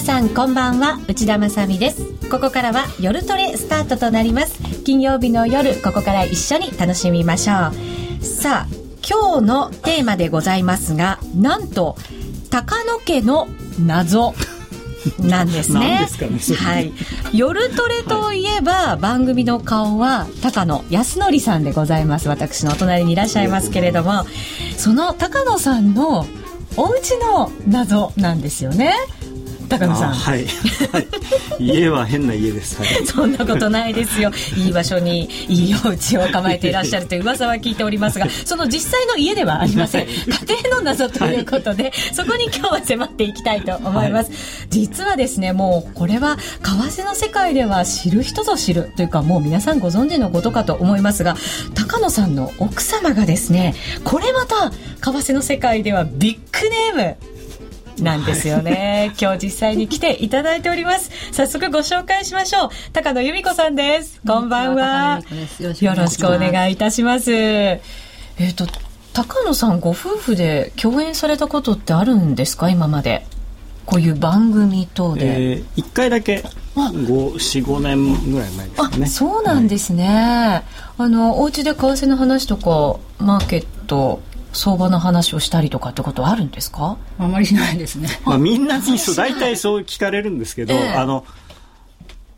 皆さんこんばんは内田まさですここからは夜トレスタートとなります金曜日の夜ここから一緒に楽しみましょうさあ今日のテーマでございますがなんと高野家の謎なんですね。すねはい。夜トレといえば番組の顔は高野康則さんでございます。私のお隣にいらっしゃいますけれども、その高野さんのお家の謎なんですよね。高野さん。はい、はい、家は変な家です、はい、そんなことないですよ。いい場所にいいお家を構えていらっしゃるという噂は聞いておりますが その実際の家ではありません、家庭の謎ということで、はい、そこに今日は迫っていきたいと思います、はい、実はですねもうこれは為替の世界では知る人ぞ知るというかもう皆さんご存知のことかと思いますが高野さんの奥様がですねこれまた為替の世界ではビッグネームなんですよね、今日実際に来ていただいております。早速ご紹介しましょう。高野由美子さんです。こんばんは。よろしくお願いいたします。えっ、ー、と高野さんご夫婦で共演されたことってあるんですか？今まで。こういう番組等で、えー、1回だけ。45年ぐらい前ですね。そうなんですね、はい、あのお家で為替の話とかマーケット相場の話をしたりとかってことはあるんですか？あまりしないですね、まあ、みんなにそう大体そう聞かれるんですけど、えー、あの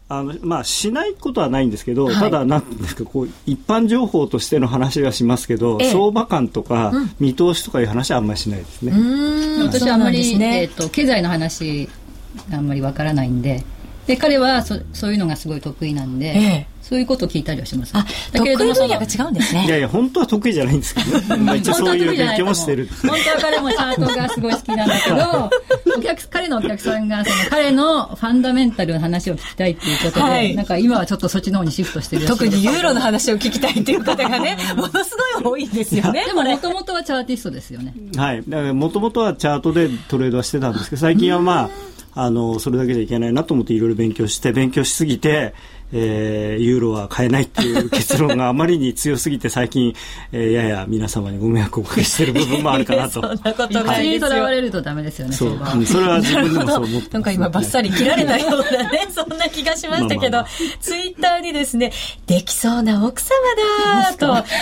あのまあ、しないことはないんですけど、はい、ただなんですかこう一般情報としての話はしますけど、え相場感とか、見通しとかいう話はあんまりしないですね。私はあまり、ね、えーと、経済の話あんまりわからないんでで彼はそそういうのがすごい得意なんで、えそういうことを聞いたりはします。あ、だけれども分野が違うんですね。いやいや、本当は得意じゃないんですけど、ね、まあ一応そういう勉強もしてる。本当は彼もチャートがすごい好きなんだけど、お客、彼のお客さんが、その彼のファンダメンタルの話を聞きたいっていうことで、はい、なんか今はちょっとそっちの方にシフトしてる特にユーロの話を聞きたいっていう方がね、ものすごい多いですよね。でももともとはチャーティストですよね。はい。だからもともとはチャートでトレードはしてたんですけど、最近はまあ、あの、それだけじゃいけないなと思っていろいろ勉強して、勉強しすぎて、えー、ユーロは買えないっていう結論があまりに強すぎて最近、えー、やや皆様にご迷惑をおかけしている部分もあるかなと。そんなことないですよ。とらわれるとダメですよね。そう。それは自分でもそう思ってなんか今バッサリ切られたようなね、そんな気がしましたけど、まあまあまあ、ツイッターにですね、できそうな奥様だと。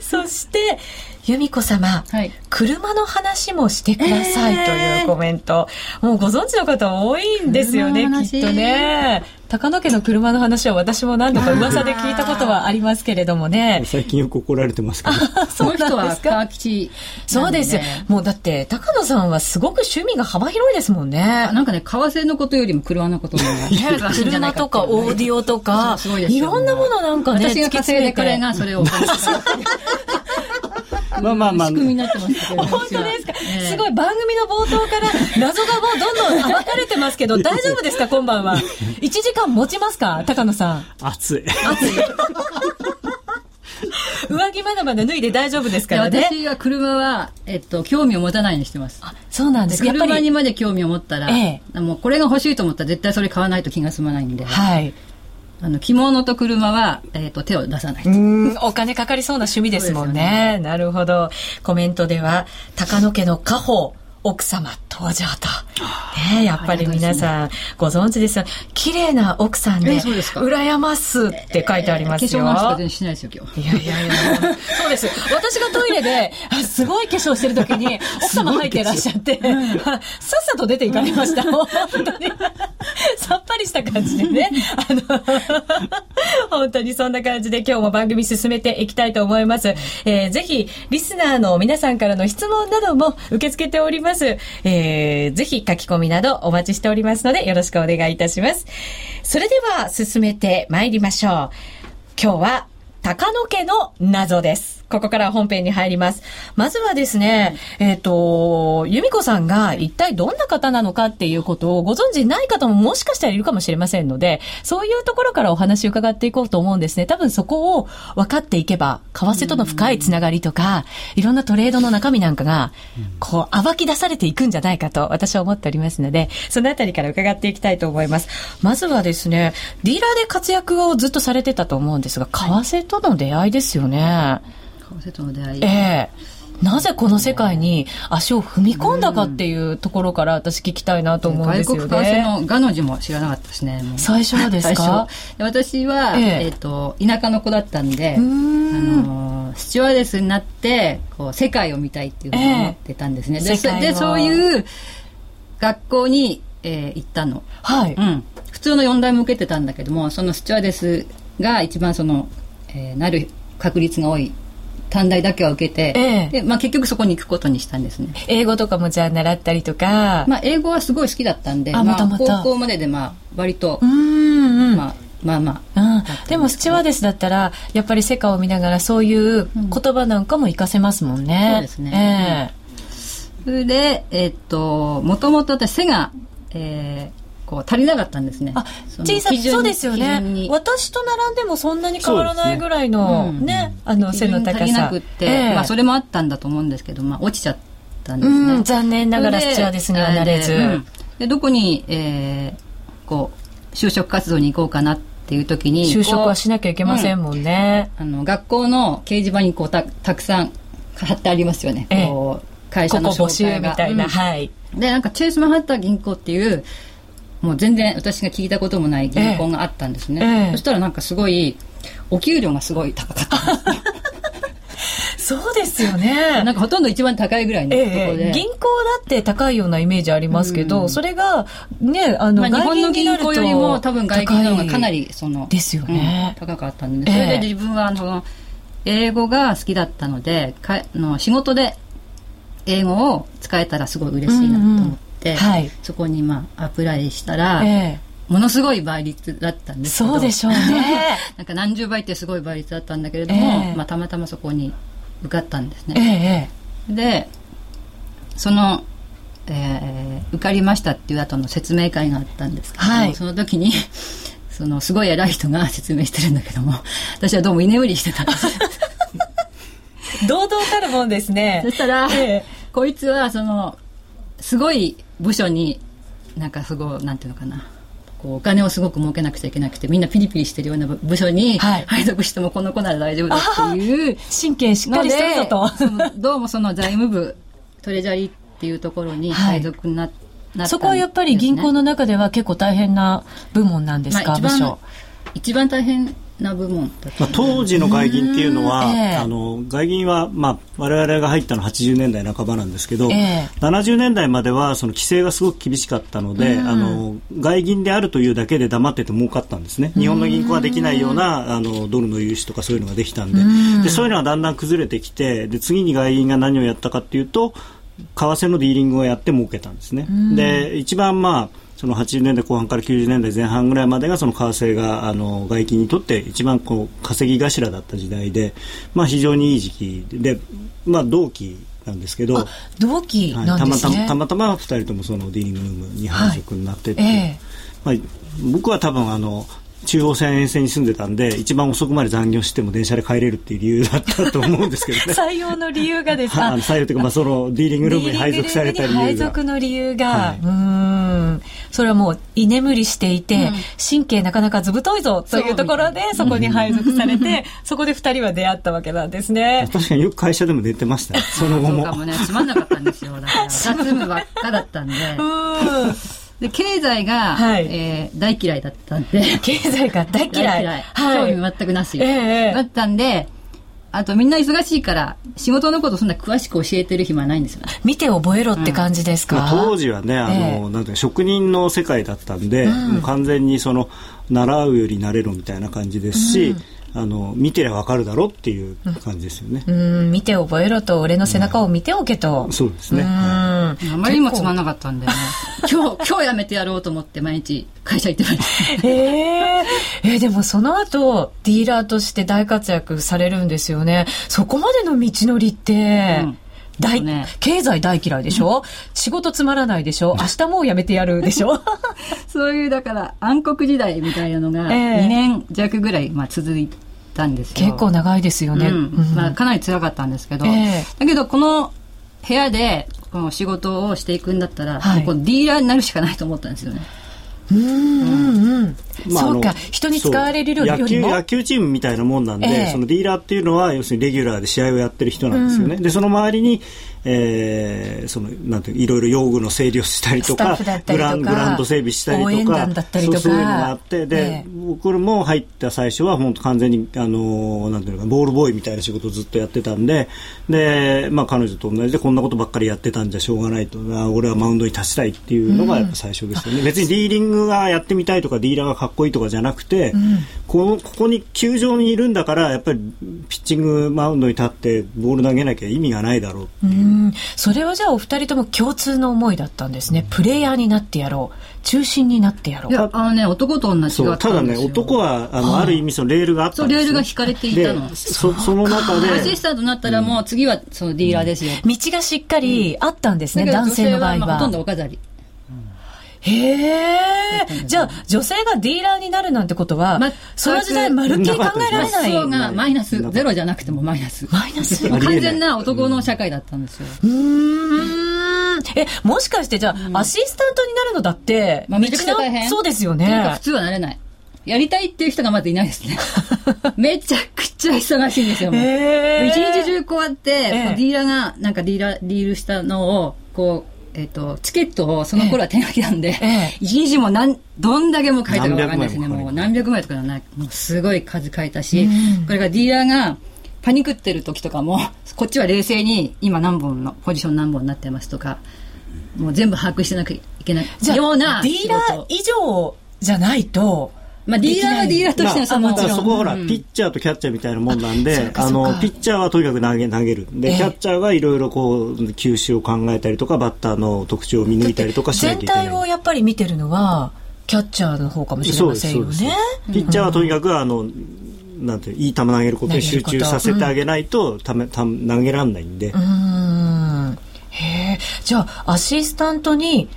そして、由美子様、はい、車の話もしてくださいというコメント、えー、もうご存知の方多いんですよねきっとね高野家の車の話は私も何度か噂で聞いたことはありますけれどもね。最近よく怒られてますけど。そうなんですか？そうですよ。もうだって高野さんはすごく趣味が幅広いですもんね。なんかね為替のことよりも車のことの車とかオーディオとかいろんなものなんかね私が稼いで彼がそれを。まあまあまあ。仕組みになってますけど。本当ですか、えー、すごい番組の冒頭から謎がもうどんどん暴かれてますけど、大丈夫ですか？今晩は。1時間持ちますか？高野さん。暑い。暑い。上着まだまだ脱いで大丈夫ですからね。私は車は、えっと、興味を持たないようにしてます。あ、そうなんです車にまで興味を持ったら、ええ、もうこれが欲しいと思ったら絶対それ買わないと気が済まないんで。はい。あの着物と車は、えーと、手を出さないうんお金かかりそうな趣味ですもんね、ね、なるほどコメントでは高野家の家宝奥様登場と。ねやっぱり皆さんご存知ですよ。綺麗な奥さんで、羨ますって書いてありますよ。化粧直し全しないですよ、今日。いやいやいや、そうです。私がトイレで、すごい化粧してる時に、奥様入ってらっしゃって、さっさと出ていかれました。本当に。さっぱりした感じでね。あの、本当にそんな感じで今日も番組進めていきたいと思います。えー、ぜひ、リスナーの皆さんからの質問なども受け付けております。。えー、ぜひ書き込みなどお待ちしておりますのでよろしくお願いいたします。それでは進めて参りましょう。今日は高野家の謎です。ここから本編に入ります。まずはですね、えっ、ー、と、由美子さんが一体どんな方なのかっていうことをご存知ない方ももしかしたらいるかもしれませんので、そういうところからお話を伺っていこうと思うんですね。多分そこを分かっていけば、為替との深いつながりとか、いろんなトレードの中身なんかが、こう、暴き出されていくんじゃないかと私は思っておりますので、そのあたりから伺っていきたいと思います。まずはですね、ディーラーで活躍をずっとされてたと思うんですが、為替との出会いですよね。為替との出会い。ええなぜこの世界に足を踏み込んだかっていうところから私聞きたいなと思うんですよね。外国為替のガの字も知らなかったですね。最初はですか？私は、えええー、と、田舎の子だったんで、あの、スチュワーデスになって、こう、世界を見たいっていうふうに思ってたんですね。えー、でで、そういう学校に、えー、行ったの。はい。うん。普通の4代も受けてたんだけども、そのスチュワーデスが一番その、えー、なる確率が多い短大だけは受けて、ええ、でまあ、結局そこに行くことにしたんですね。英語とかもじゃあ習ったりとか、まあ、英語はすごい好きだったんであ、まあ、高校まででまあ割とうん、まあまあまあ、うん、でもスチュワーデスだったらやっぱり世界を見ながらそういう言葉なんかも活かせますもんね、うん、そうですね、ええ、それでえー、っともともと私背が、えー、こう足りなかったんですね。あ、小さそうですよね。私と並んでもそんなに変わらないぐらいのね、ねうん、あの背の高さ。足りなくって、えー、まあそれもあったんだと思うんですけど、まあ落ちちゃったんですね。残念ながらスチュアデスにはなれず。でうん、でどこに、えー、こう、就職活動に行こうかなっていう時に。就職はしなきゃいけませんもんね。うん、あの、学校の掲示板にこうたたくさん貼ってありますよね。えー、こう会社のここ募集みたいな、はい。で、なんかチェイスマンハッター銀行っていう、もう全然私が聞いたこともない銀行があったんですね、ええ、そしたらなんかすごいお給料がすごい高かった そうですよね。なんかほとんど一番高いぐらいのところで、え、銀行だって高いようなイメージありますけど、うん、それがね、あの、まあ、日本の銀行よりも多分外銀の方がかなりその、ですよね、うん、高かったんで、それで自分はその、英語が好きだったので、かの仕事で英語を使えたらすごい嬉しいなと思って、はい、そこにまあアプライしたら、えー、ものすごい倍率だったんですけどそうでしょうね。なんか何十倍ってすごい倍率だったんだけれども、えー、まあ、たまたまそこに受かったんですね、えー、でその、えー、受かりましたっていう後の説明会があったんですけども、はい、その時に そのすごい偉い人が説明してるんだけども私はどうも居眠りしてたんです。堂々たるもんですね。そしたら、えー、こいつはそのすごい部署になんかすごいなんていうのかな。こうお金をすごく儲けなくちゃいけなくてみんなピリピリしてるような部署に配属してもこの子なら大丈夫だっていう、神経しっかりしてるぞと。どうもその財務部トレジャリーっていうところに配属になって、はい、そこはやっぱり銀行の中では結構大変な部門なんですか、まあ、部署。一番大変な部門まあ、当時の外銀っていうのは、えー、あの外銀は、まあ、我々が入ったのは80年代半ばなんですけど、えー、70年代まではその規制がすごく厳しかったので、あの外銀であるというだけで黙ってて儲かったんですね。日本の銀行ができないようなあのドルの融資とかそういうのができたんで。でそういうのがだんだん崩れてきてで次に外銀が何をやったかっていうと為替のディーリングをやって儲けたんですね。で一番まあその80年代後半から90年代前半ぐらいまでがその為替があの外金にとって一番こう稼ぎ頭だった時代で、まあ、非常にいい時期で、まあ、同期なんですけど同期なんですね、はい、たまたまたま2人ともそのディーリングルームに配属になってて、はいえー、まあ、僕は多分あの中央線沿線に住んでたんで一番遅くまで残業しても電車で帰れるっていう理由だったと思うんですけどね。採用の理由がですか採用というか、まあ、そのディーリングルームに配属された理由が。配属の理由が、はい、うん。それはもう居眠りしていて、うん、神経なかなかずぶといぞというところでそこに配属されて、そこで2人は出会ったわけなんですね。確かによく会社でも出てました。その後も。そうかもね。つまんなかったんですよ。だから雑務ばっかだったんで。うんで経済が、はい、えー、大嫌いだったんで。経済が大嫌い。はい、興味全くなし、えー、だったんであとみんな忙しいから仕事のことそんな詳しく教えてる暇はないんですよ、ね、見て覚えろって感じですか、うん、当時はねあの、えー、なんて職人の世界だったんで、うん、もう完全にその習うより慣れろみたいな感じですし、うんあの見てりゃ分かるだろっていう感じですよね。うん、見て覚えろと俺の背中を見ておけと。うん、そうですね。あまりにもつまんなかったんでね。今日今日やめてやろうと思って毎日会社行ってました。えー、えー、でもその後ディーラーとして大活躍されるんですよね。そこまでの道のりって。うん大、ね、経済大嫌いでしょ？仕事つまらないでしょ？明日もうやめてやるでしょ？そういうだから暗黒時代みたいなのが2年弱ぐらいまあ続いたんですよ。結構長いですよね、うん。まあ、かなり辛かったんですけど、えー、だけどこの部屋でこの仕事をしていくんだったら、はい、こディーラーになるしかないと思ったんですよね。うんうんうんまあ、そうか人に使われるよりも？野球野球チームみたいなもんなんで、えー、そのディーラーっていうのは要するにレギュラーで試合をやってる人なんですよね、うん、でその周りにえー、そのなんていういろいろ用具の整理をしたりとかグラングランド整備したりとかそういうのがあってで、えー、僕も入った最初は本当完全にあのなんていうかボールボーイみたいな仕事をずっとやってたんでで、まあ、彼女と同じでこんなことばっかりやってたんじゃしょうがないと。俺はマウンドに立ちたいっていうのがやっぱ最初ですよね、うん、別にディーリングがやってみたいとかディーラーがかっこいいとかじゃなくて、うん、このここに球場にいるんだからやっぱりピッチングマウンドに立ってボール投げなきゃ意味がないだろうっていう。うんそれはじゃあお二人とも共通の思いだったんですね。プレイヤーになってやろう。中心になってやろう。いや、あのね、男と同じただね、男は、あの、はい、ある意味そのレールがあったんですそう、レールが引かれていたの。そ、その中で。アシスタントになったらもう次はそのディーラーですよ。うん、道がしっかりあったんですね、うん、男性の場合は。ほとんどお飾り。へえ。じゃあ、女性がディーラーになるなんてことは、ま、その時代、まるっきり考えられない。そうがマイナス、ゼロじゃなくてもマイナス。マイナス？完全な男の社会だったんですよ。うん。え、もしかして、じゃあ、アシスタントになるのだって、まあ、めちゃくちゃ大変。そうですよね。普通はなれない。やりたいっていう人がまずいないですね。めちゃくちゃ忙しいんですよ、もう。一日中こうやって、ディーラーが、なんかディーラー、ディールしたのを、こう、えっ、ー、と、チケットをその頃は手書きなんで、一、え日も何、どんだけも書いたかわかんないですね。もう何百枚とかじゃない。もうすごい数書いたし、うん、これがディーラーがパニクってる時とかも、こっちは冷静に今何本の、ポジション何本になってますとか、もう全部把握してなきゃいけないような。ディーラー以上じゃないと、まあ、ディーラーはディーラーとしてはその、まあ、そこはほら、うん、ピッチャーとキャッチャーみたいなもんなんで、あの、ピッチャーはとにかく投げ、投げる。で、えー、キャッチャーはいろいろこう、球種を考えたりとか、バッターの特徴を見抜いたりとかしなきゃいけない。全体をやっぱり見てるのは、キャッチャーの方かもしれませんよね。ピッチャーはとにかく、あの、なんていい球投げることに集中させてあげないと、ためた投げらんないんで。うん。へえ。じゃあ、アシスタントに、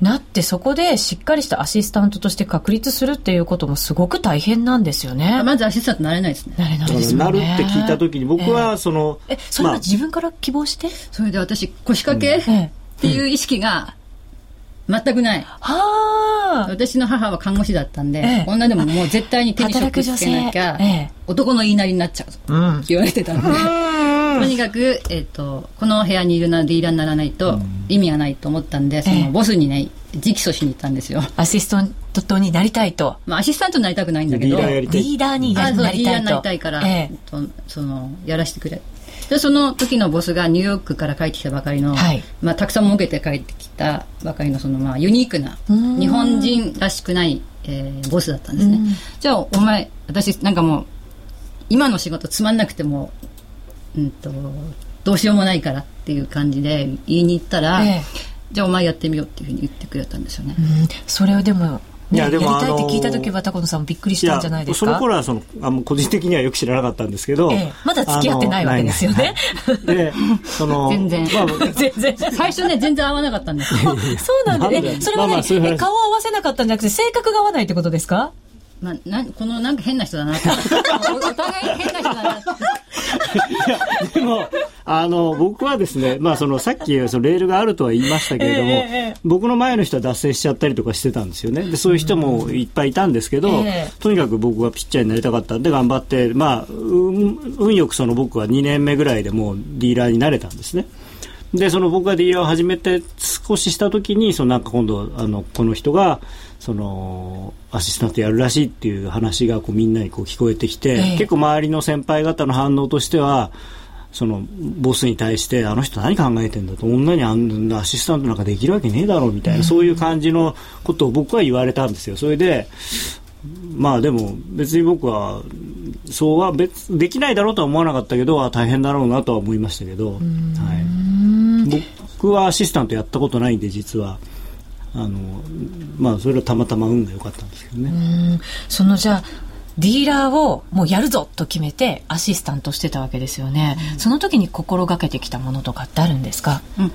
なってそこでしっかりしたアシスタントとして確立するっていうこともすごく大変なんですよね。まずアシスタントなれないですね。なれないですね。なるって聞いた時に僕はその、えー、えそれは自分から希望して、まあ、それで私腰掛け、うん、っていう意識が全くない。はあ。私の母は看護師だったんで、ええ、女でももう絶対に手に職つけなきゃ、男の言いなりになっちゃうぞ、うん、って言われてたんで。とにかく、えっ、ー、と、この部屋にいるのはディーラーにならないと意味がないと思ったんで、そのボスにね、直訴しに行ったんですよ。アシスタントになりたいと。まあ、アシスタントになりたくないんだけど、ディーラーになりたいと。ディーラーになりたいから、ええ、とその、やらせてくれ。で、その時のボスがニューヨークから帰ってきたばかりの、はい、まあ、たくさん儲けて帰ってきたばかりの、その、まあ、ユニークな、日本人らしくない、えー、ボスだったんですね。じゃあ、お前、私、なんかもう、今の仕事つまんなくても、うんと、どうしようもないからっていう感じで言いに行ったら、ええ、じゃあお前やってみようっていうふうに言ってくれたんですよね。うん、それをでもね、いやでもやりたいって聞いた時は高野さんもびっくりしたんじゃないですか？その頃はそのあ個人的にはよく知らなかったんですけど、ええ、まだ付き合ってないわけですよね。でその 全然、まあ、全然。最初ね全然合わなかったんですよ。そうなんでねそれはね、まあまあ、顔を合わせなかったんじゃなくて性格が合わないってことですか？まあ、なこのなんか変な人だなお互い変な人だないやでもあの僕はですね、まあ、そのさっきそのレールがあるとは言いましたけれども、えー、僕の前の人は脱線しちゃったりとかしてたんですよね。でそういう人もいっぱいいたんですけど、えー、とにかく僕はピッチャーになりたかったんで頑張って、まあ、運運よくその僕は2年目ぐらいでもうディーラーになれたんですね。でその僕がディーラーを始めて少しした時にそのなんか今度あのこの人がそのアシスタントやるらしいっていう話がこうみんなにこう聞こえてきて、えー、結構周りの先輩方の反応としてはそのボスに対してあの人何考えてんだと女にあんなアシスタントなんかできるわけねえだろうみたいな、うん、そういう感じのことを僕は言われたんですよ。それでまあでも別に僕はそうは別できないだろうとは思わなかったけど大変だろうなとは思いましたけど、はい、僕はアシスタントやったことないんで実は。あのまあそれはたまたま運が良かったんですけどね。そのじゃあディーラーをもうやるぞと決めてアシスタントしてたわけですよね、うん、その時に心がけてきたものとかってあるんですか、うん、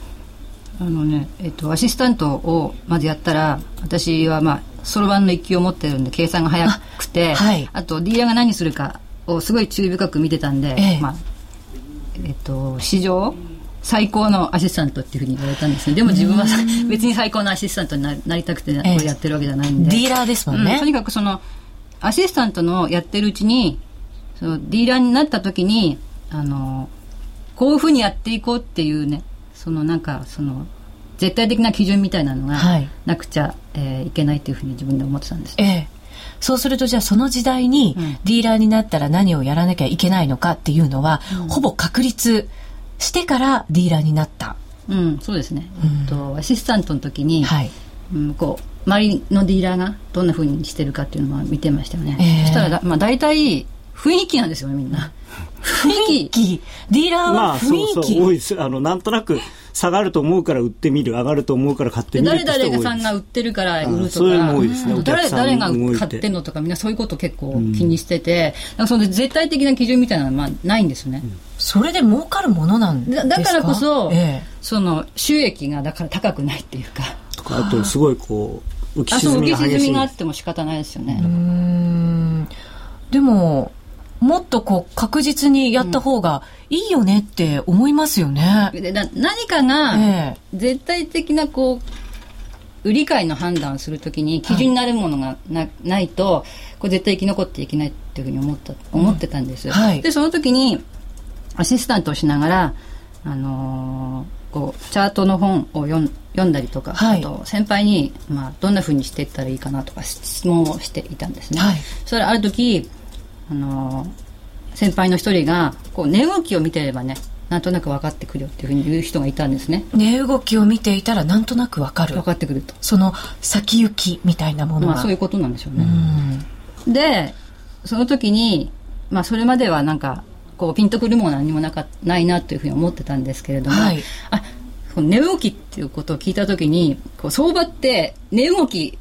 あのね、えっと、アシスタントをまずやったら私はまあそろばんの一級を持ってるんで計算が早くてあはい、あとディーラーが何するかをすごい注意深く見てたんで、ええ。まあえっと、史上最高のアシスタントっていうふうに言われたんですね。でも自分は別に最高のアシスタントになりたくてこれやってるわけじゃないんで。ディーラーですもんね。うん、とにかくその、アシスタントのやってるうちにそのディーラーになった時にあのこういうふうにやっていこうっていうねそのなんかその絶対的な基準みたいなのがなくちゃ、はい、えー、いけないっていうふうに自分で思ってたんです。ええそうするとじゃあその時代にディーラーになったら何をやらなきゃいけないのかっていうのは、うん、ほぼ確立してからディーラーになった。うん、そうですね。うん、とアシスタントの時に、はい、うん、こう周りのディーラーがどんなふうにしてるかっていうのは見てましたよね。えー、そしたらまあ大体雰囲気なんですよみんな。雰囲気。ディーラーは雰囲気、まあ、そうそう多いです。あのなんとなく下がると思うから売ってみる上がると思うから買ってみる誰々さんが売ってるから売るとか、う誰誰が買ってんのとかみんなそういうこと結構気にしてて、うん、その絶対的な基準みたいなのはまあないんですね、うん、それで儲かるものなんですか？だからこそ、ええ、その収益がだから高くないっていうか。とかあとすごいこう浮き沈みが激しい浮き沈みがあっても仕方ないですよね。うん。でももっとこう確実にやった方がいいよねって思いますよね。で何かが絶対的なこう売り買いの判断をするときに基準になるものがな,、ないとこれ絶対生き残っていけないっていうふうに思った思ってたんです、うんはい、でその時にアシスタントをしながらあのー、こうチャートの本を読ん読んだりとか、はい、あと先輩に、まあ、どんなふうにしていったらいいかなとか質問をしていたんですね。はい、それある時あの先輩の一人がこう値動きを見てればねなんとなく分かってくるよっていうふうに言う人がいたんですね。値動きを見ていたらなんとなく分かる。分かってくると。その先行きみたいなものは、まあ、そういうことなんでしょうね。でその時に、まあ、それまではなんかこうピンとくるも何もなかないなというふうに思ってたんですけれども、はい、あ値動きっていうことを聞いた時にこう相場って値動き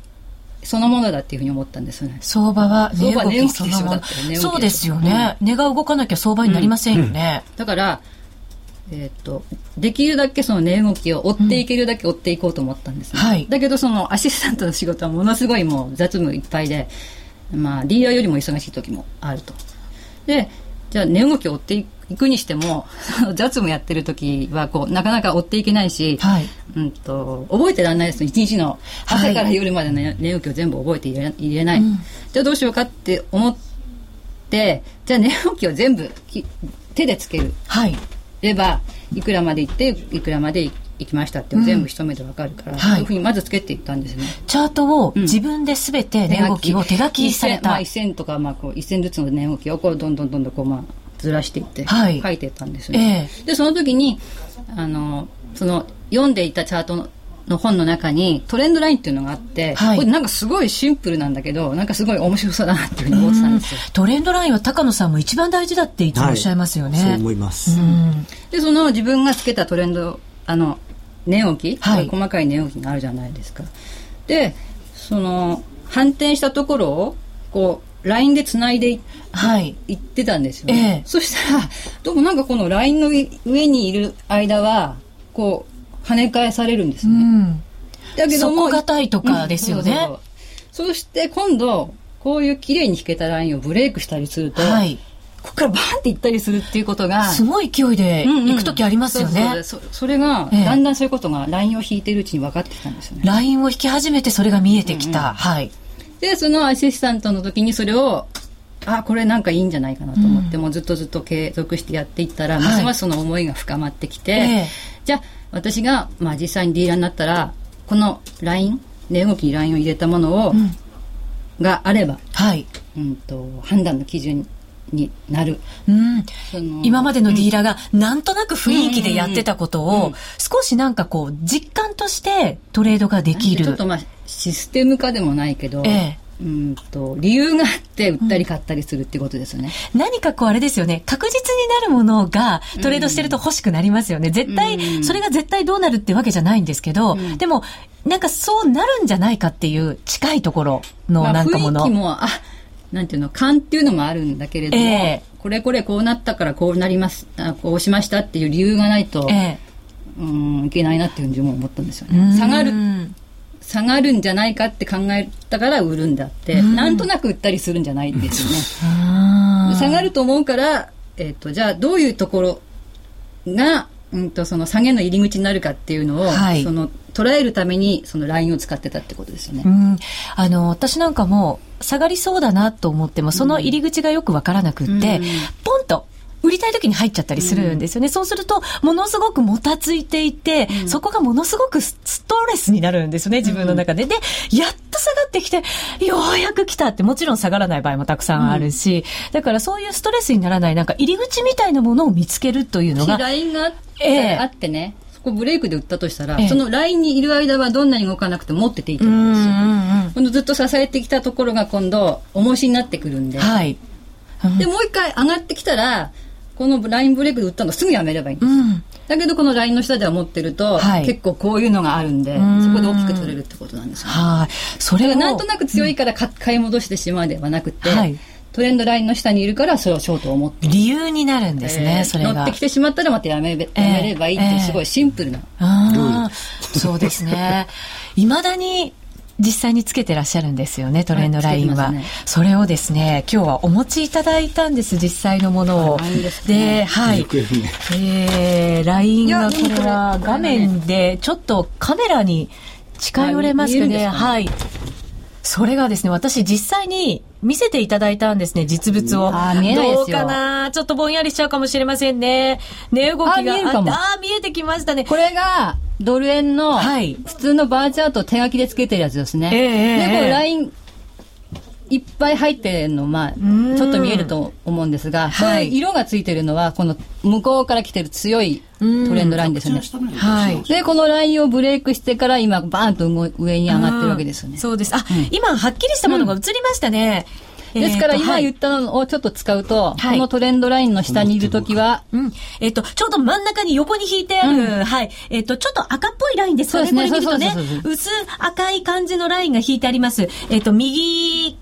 そのものだっていうふうに思ったんですよね。相場は値動きそのもの。そうですよね、うん、値が動かなきゃ相場になりませんよね。うん、だから、えっ、ー、と、できるだけその値動きを追っていけるだけ追っていこうと思ったんですね。はい、だけどそのアシスタントの仕事はものすごいもう雑務いっぱいで、まあ、リーダーよりも忙しい時もあると。で、じゃあ値動きを追ってい行くにしても雑務やってる時はこうなかなか追っていけないし、はい、うんと、覚えてらんないです一日の朝から夜までの寝起きを全部覚えて入れ入れない、うん、じゃあどうしようかって思ってじゃあ寝起きを全部手でつける、はい、ればいくらまで行っていくらまで行きましたって全部一目でわかるから、うん、そういうふうにまずつけていったんですね、チャートを自分で全て値動きを手書きされた、まあ、1線とか、まあ、こう1線ずつの値動きをこうどんどんどんどんこうまあずらしていって書いてたんですね、えー、でその時にあのその読んでいたチャートのの本の中にトレンドラインっていうのがあって、はい、これなんかすごいシンプルなんだけどなんかすごい面白そうだなっていうふうに思ってたんですよ。トレンドラインは高野さんも一番大事だっていつもおっしゃいますよね、はい、そう思いますでその自分がつけたトレンドあの値置き、はい、細かい値置きがあるじゃないですか。でその反転したところをこう LINE でつないでい,、はい、いってたんですよね、ええ、そしたらどうもなんかこの LINE の上にいる間はこう跳ね返されるんですね、うん、だけども底いとかですよね、うん、そうそして今度こういう綺麗に弾けたラインをブレイクしたりすると、はい、ここからバーンっていったりするっていうことがすごい勢いで行く時ありますよね、それが、だんだんそういうことがラインを引いてるうちに分かってきたんですよね。ラインを引き始めてそれが見えてきた、うんうん、はい。で、そのアシスタントの時にそれを、あ、これなんかいいんじゃないかなと思って、うん、もうずっとずっと継続してやっていったら、はい、ますますその思いが深まってきて、えー、じゃあ、私が、まあ実際にディーラーになったら、このライン、値動きにラインを入れたものを、うん、があれば、はい。うんと、判断の基準になる、うん、今までのディーラーがなんとなく雰囲気でやってたことを少しなんかこう実感としてトレードができる。ちょっとまあシステム化でもないけど、ええ、うんと理由があって売ったり買ったりするってことですよね、うん、何かこうあれですよね。確実になるものがトレードしてると欲しくなりますよね、絶対、それが絶対どうなるってわけじゃないんですけど、うん、でもなんかそうなるんじゃないかっていう近いところのなんかもの、まあ、雰囲気もあなんていうの勘っていうのもあるんだけれども、えー、これこれこうなったからこうなりますあこうしましたっていう理由がないと、えー、うんいけないなっていうふうに思ったんですよね。下がる下がるんじゃないかって考えたから売るんだって、ん。なんとなく売ったりするんじゃないですよね。下がると思うから、えっ、ー、と、じゃあどういうところがうんと、その下げの入り口になるかっていうのを、はい、その捉えるためにそのラインを使ってたってことですよね。うん、あの私なんかも下がりそうだなと思ってもその入り口がよくわからなくって、うん、ポンと売りたい時に入っちゃったりするんですよね。うん、そうすると、ものすごくもたついていて、うん、そこがものすごくストレスになるんですよね、自分の中で。で、やっと下がってきて、ようやく来たって、もちろん下がらない場合もたくさんあるし、だからそういうストレスにならない、なんか入り口みたいなものを見つけるというのが。ラインがあって、えー、あってね。こうブレイクで売ったとしたら、ええ、そのラインにいる間はどんなに動かなくても持ってていいと思うんですよ。今度ずっと支えてきたところが今度重しになってくるんで。はい。で、もう一回上がってきたら、このラインブレイクで売ったのすぐやめればいいんです。うん、だけどこのラインの下では持ってると、はい、結構こういうのがあるんで、そこで大きく取れるってことなんですよ、ね。はい。それがなんとなく強いから買い戻してしまうではなくて、はい。トレンドラインの下にいるからそれをショートを持って。理由になるんですね、えー、それが。乗ってきてしまったらまたやめやめればいいってすごいシンプルな、えー、そうですね。いまだに実際につけてらっしゃるんですよねトレンドラインは、ね、それをですね今日はお持ちいただいたんです実際のものを。で,、はい、えー、ラインがこれは画面でちょっとカメラに近寄れますかね。はいそれがですね私実際に見せていただいたんですね、実物を。あ見えないどうかな？ちょっとぼんやりしちゃうかもしれませんね。ね、動きが。あ。あ、見えてきましたね。これが、ドル円の、普通のバーチャートを手書きでつけてるやつですね。えー、で、これライン、いっぱい入ってるの、まあ、ちょっと見えると思うんですが、はい、色がついてるのは、この向こうから来てる強いトレンドラインですよね。はい。で、このラインをブレイクしてから今、バーンと上に上がってるわけですよね。そうです。あ、うん、今、はっきりしたものが映りましたね。うんですから今言ったのをちょっと使うと、はい、このトレンドラインの下にいるときは、うん。えっ、と、ちょうど真ん中に横に引いてある、うん、はい。えっ、と、ちょっと赤っぽいラインですよね。これ見るとね、薄赤い感じのラインが引いてあります。えっ、と、右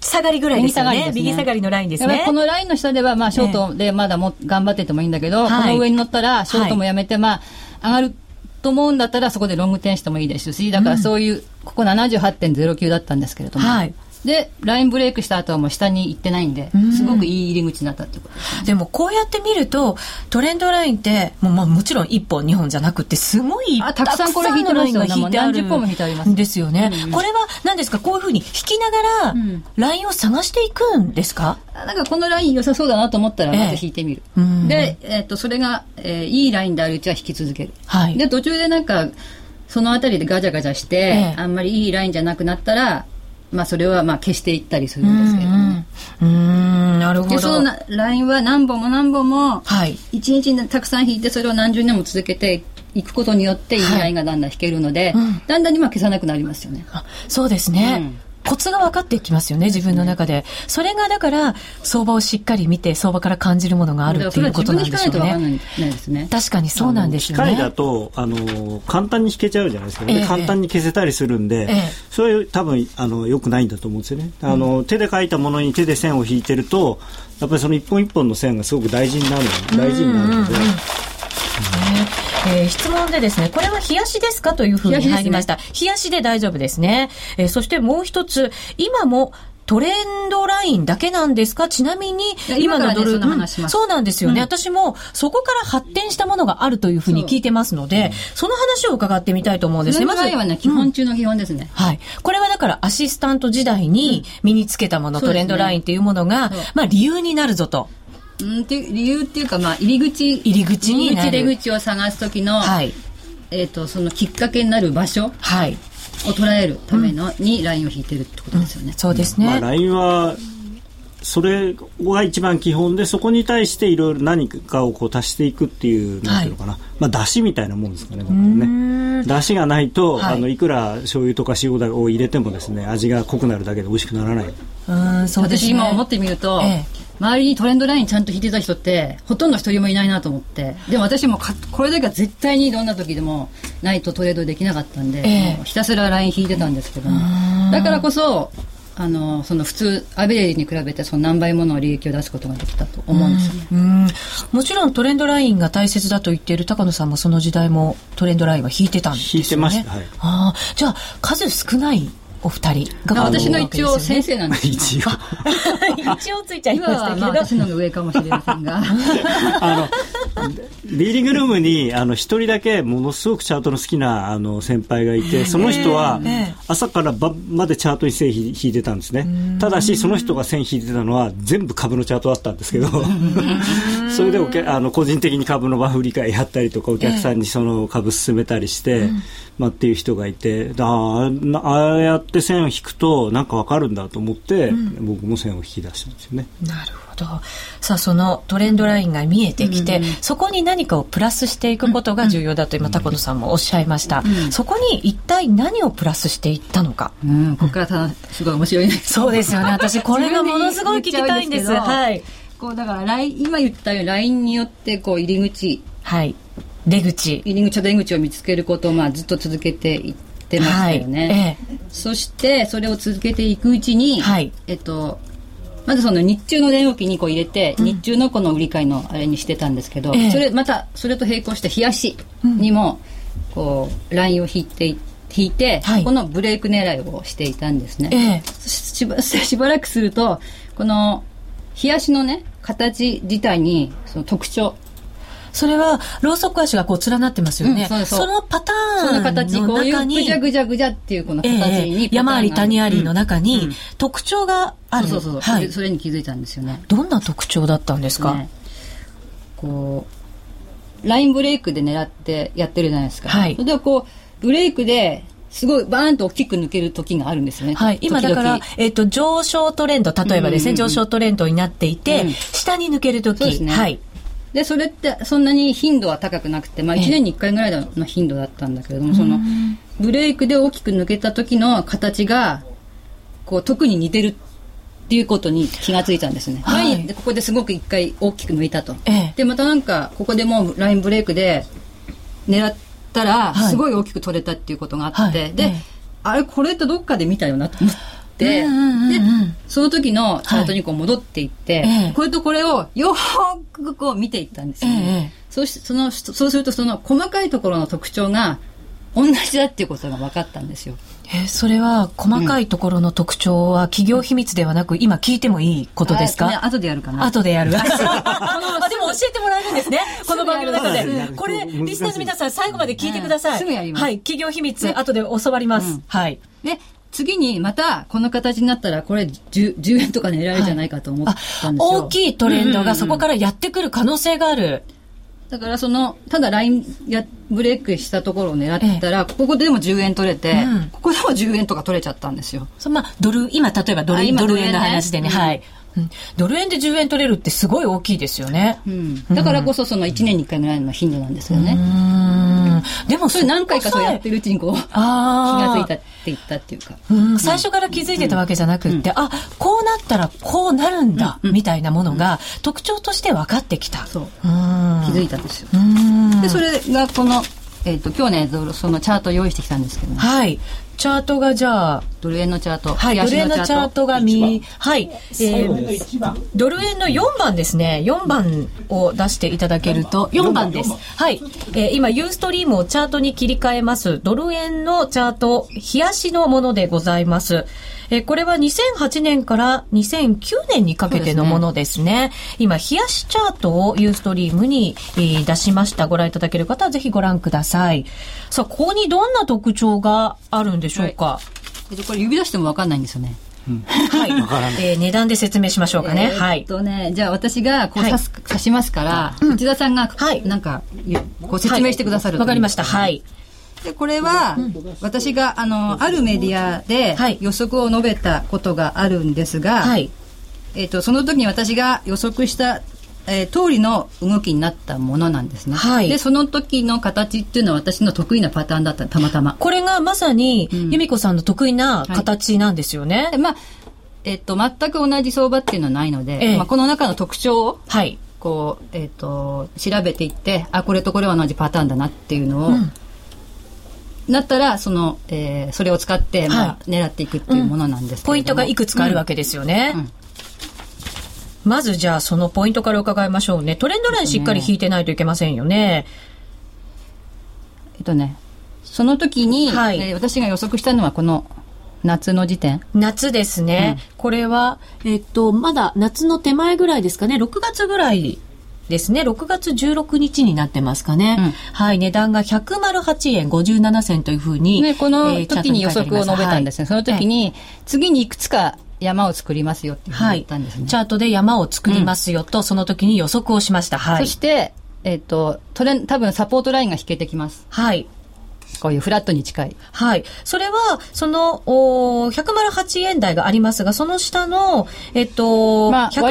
下がりぐらいですよね。右下がりのラインですね。このラインの下では、まあ、ショートでまだも、頑張っててもいいんだけど、この上に乗ったら、ショートもやめて、まあ、上がると思うんだったら、そこでロングテンしてもいいですし、だからそういう、ここ78.09だったんですけれども、はい。で、ラインブレイクした後はもう下に行ってないんで、すごくいい入り口になったってことです、ね、でもこうやって見ると、トレンドラインって、もうまあもちろん1本2本じゃなくて、すごいたくさんこれ引いてますよね。何十本も引いてあります。ですよね。うん、これは何ですかこういうふうに引きながら、ラインを探していくんですか、うん、なんかこのライン良さそうだなと思ったら、まず引いてみる。えー、で、えー、っと、それが、えー、いいラインであるうちは引き続ける。はい。で、途中でなんか、そのあたりでガチャガチャして、えー、あんまりいいラインじゃなくなったら、まあ、それはまあ消していったりするんですけどね。うん、うんなるほど。で、そのラインは何本も何本も、はい。一日にたくさん引いて、それを何十年も続けていくことによって、いいラインがだんだん引けるので、はいうん、だんだんにまあ消さなくなりますよね。あそうですね。うんコツが分かってきますよね、自分の中で。それがだから、相場をしっかり見て、相場から感じるものがあるっていうことなんでしょうね。ね確かにそうなんですよね。機械だと、あの、簡単に引けちゃうじゃないですか、ね、えー、簡単に消せたりするんで、えー、それ多分、あの、良くないんだと思うんですよね。あの、うん、手で書いたものに手で線を引いてると、やっぱりその一本一本の線がすごく大事になる、大事になるので、えー、質問でですね、これは冷やしですかというふうに入りました。冷やしで、ね、大丈夫ですね。えー、そしてもう一つ、今もトレンドラインだけなんですか？ちなみに、今のドル、ね、うん、そうなんですよね、うん、私もそこから発展したものがあるというふうに聞いてますので、その話を伺ってみたいと思うんですね。まずはね、基本中の基本ですね、うん、はい。これはだからアシスタント時代に身につけたもの、トレンドラインっていうものが、まあ理由になるぞと。うんって理由っていうか、まあ、入り口入り口に入り口出口を探す時の、はい、えーと、そのきっかけになる場所、はい、を捉えるための、うん、にラインを引いてるってことですよね。うん、そうですね、まあ、ラインはそれが一番基本でそこに対していろいろ何かをこう足していくっていうなんていうのかな、はい、まあ出汁みたいなもんですかねね。出汁がないと、はい、あのいくら醤油とか塩を入れてもですね味が濃くなるだけで美味しくならないうんそうです、ね、私今思ってみると、ええ。周りにトレンドラインちゃんと引いてた人ってほとんど一人もいないなと思って。でも私もこれだけは絶対にどんな時でもないとトレードできなかったんで、えー、ひたすらライン引いてたんですけども。だからこそあのその普通アベレージに比べてその何倍もの利益を出すことができたと思うんですよ。ね、うん、もちろんトレンドラインが大切だと言っている高野さんもその時代もトレンドラインは引いてたんですよね。引いてました、はい、あじゃあ数少ないお二人。が私の一応先生なんです。一 応一応ついちゃいました。けど、まあ、私の上かもしれませんが。あのリーディングルームにあの一人だけものすごくチャートの好きなあの先輩がいてその人は朝から晩までチャートに線引いてたんですね。ただしその人が線引いてたのは全部株のチャートだったんですけど。それでおけあの個人的に株の場振り会やったりとかお客さんにその株進めたりして、まあ、っていう人がいてああやって線を引くとなんかわかるんだと思って、僕も線を引き出したんですよね。なるほど。どさあそのトレンドラインが見えてきて、うんうん、そこに何かをプラスしていくことが重要だと今、高野さんもおっしゃいました、うん、そこに一体何をプラスしていったのか、うん、ここからたすごい面白いね。そうですよね。私これがものすごい聞きたいんです。はい。こうだからライン今言ったようにラインによってこう入り口。はい。出口。入り口と出口を見つけることをまあずっと続けていってましたよね、はいええ、そしてそれを続けていくうちに、はい、えっとまずその日中の電話機2個入れて、うん、日中のこの売り買いのあれにしてたんですけど、えそれまたそれと並行して冷やしにもこうラインを引いて引いて、はい、このブレイク狙いをしていたんですね、え。しば しばらくするとこの冷やしのね形自体にその特徴それは、ローソク足がこう連なってますよね。うん、そそのパターンの中に。その形、こういうぐじゃぐじゃぐじゃっていうこの形に、えー、山あり谷ありの中に、特徴がある。そうそうそう。はい、それに気づいたんですよね。どんな特徴だったんですか、ね、こう、ラインブレイクで狙ってやってるじゃないですか。はい。それでこう、ブレイクで、すごいバーンと大きく抜ける時があるんですよね。はい。今だから、えっ、ー、と、上昇トレンド、例えばですね、上昇トレンドになっていて、うん、下に抜ける時。そうですね。はい。で、それってそんなに頻度は高くなくて、まあ1年に1回ぐらいの頻度だったんだけれども、その、ブレイクで大きく抜けた時の形が、こう、特に似てるっていうことに気がついたんですね。はい、でここですごく一回大きく抜いたと。ええ、で、またなんか、ここでもうラインブレイクで狙ったら、すごい大きく取れたっていうことがあって、はい、で、あれ、これってどっかで見たよなと思って。、で、その時のチャートにこう戻っていって、はい、これとこれをよくこう見ていったんですよね。そうしそのそうするとその細かいところの特徴が同じだっていうことが分かったんですよ。えそれは細かいところの特徴は企業秘密ではなく、今聞いてもいいことですか、ね、後でやるかな。後でやる。あでも 教えてもらえるんですね。この番組の中で。これリスナーの皆さん最後まで聞いてください、すぐやります。はい。企業秘密、後で教わります、うん、はい。で次にまたこの形になったらこれ 10, 10円とか狙えるじゃないかと思ったんですよ、はい、大きいトレンドがそこからやってくる可能性がある。だからその、ただラインやブレイクしたところを狙ったら、ここでも10円取れて、うん、ここでも10円とか取れちゃったんですよ。そまあ、ドル、今例えばドルドル円の話でね、はい。うん、ドル円で10円取れるってすごい大きいですよね。うん、だからこそその1年に1回ぐらいの頻度なんですよね。でもそれ何回かそうやってるうちにこう気が付いたっていったっていうか、うん、最初から気づいてたわけじゃなくって、うん、あこうなったらこうなるんだ、みたいなものが特徴として分かってきた。そう。気づいたんですよ。でそれがこのえっ、ー、と今日ねそのチャート用意してきたんですけど、ね、はいチャートがじゃあ、ドル円のチャート。はい、ドル円のチャートが見、はい、えー、ドル円の4番ですね、4番を出していただけると、4番です。はい、えー、今、ユーストリームをチャートに切り替えます。ドル円のチャート、冷やしのものでございます。えこれは2008年から2009年にかけてのものですね。すね今、冷やしチャートをユーストリームに、えー、出しました。ご覧いただける方はぜひご覧ください。さあ、ここにどんな特徴があるんでしょうか、はい、これ指出してもわかんないんですよね。はい。えー、値段で説明しましょうかね。えー、はい。とね、じゃあ私がこう指す、はい、指しますから、内田さんが、はい、なんか、ご説明してくださるわ、はい、かりました。はい。で、これは、私が、あの、あるメディアで予測を述べたことがあるんですが、はい、えっ、と、その時に私が予測したえー、通りの動きになったものなんですね。はい、で、その時の形っていうのは私の得意なパターンだった、たまたま。これがまさに、由美子さんの得意な形なんですよね。はい、まあ、えっ、と、全く同じ相場っていうのはないので、ええ、まあ、この中の特徴を、はい、こう、えっ、と、調べていって、あ、これとこれは同じパターンだなっていうのを、うんなったらその、えー、それを使って、まあ、狙っていくっていうものなんですけど、ポイントがいくつかあるわけですよね、うん。うん、まずじゃあそのポイントから伺いましょうね。トレンドラインしっかり引いてないといけませんよね。えっとねその時に、はい、えー、私が予測したのはこの夏の時点？夏ですね、うん、これは、えっと、まだ夏の手前ぐらいですかね。6月ぐらいですね、6月16日になってますかね。うん、はい、値段が108円57銭というふうに。ね、この時に予測を述べたんですね。はい、その時に、次にいくつか山を作りますよっていうふうに言ったんですね。はい、チャートで山を作りますよと、うん、その時に予測をしました。はい。そして、えっ、ー、と、トレン、多分サポートラインが引けてきます。はい。こういうフラットに近い。はい。それは、その、お108円台がありますが、その下の、えっと、まあ、103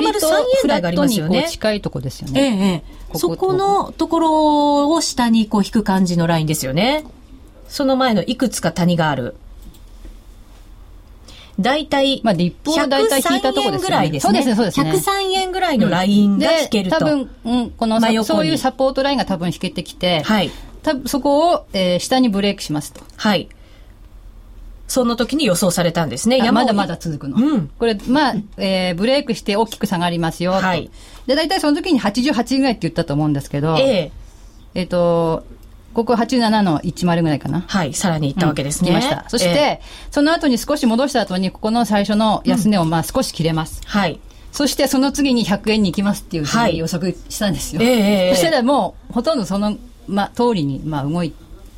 円台がありますよね。近いとこですよね。ええ、ここそこのところを下にこう引く感じのラインですよね。その前のいくつか谷がある。大体、まあ、立方大体引いたとこですね。ぐらいですね。そうですね、そうですね。103円ぐらいのラインが引けると。多分、うん、この、そういうサポートラインが多分引けてきて、はい。たそこを、えー、下にブレークしますと。はい。その時に予想されたんですね。まだまだ続くの。うん、これ、まあ、えー、ブレークして大きく下がりますよ。はい。で、大体その時に88ぐらいって言ったと思うんですけど、えええっ、ー、と、ここ87の10ぐらいかな。はい、さらにいったわけですね。うん、ました。そして、えー、その後に少し戻した後に、ここの最初の安値をまあ少し切れます。うん、はい。そしてその次に100円に行きますっていうふうに予測したんですよ。はい、えー、そしたらもう、ほとんどそのまあ、通りに、まあ、動い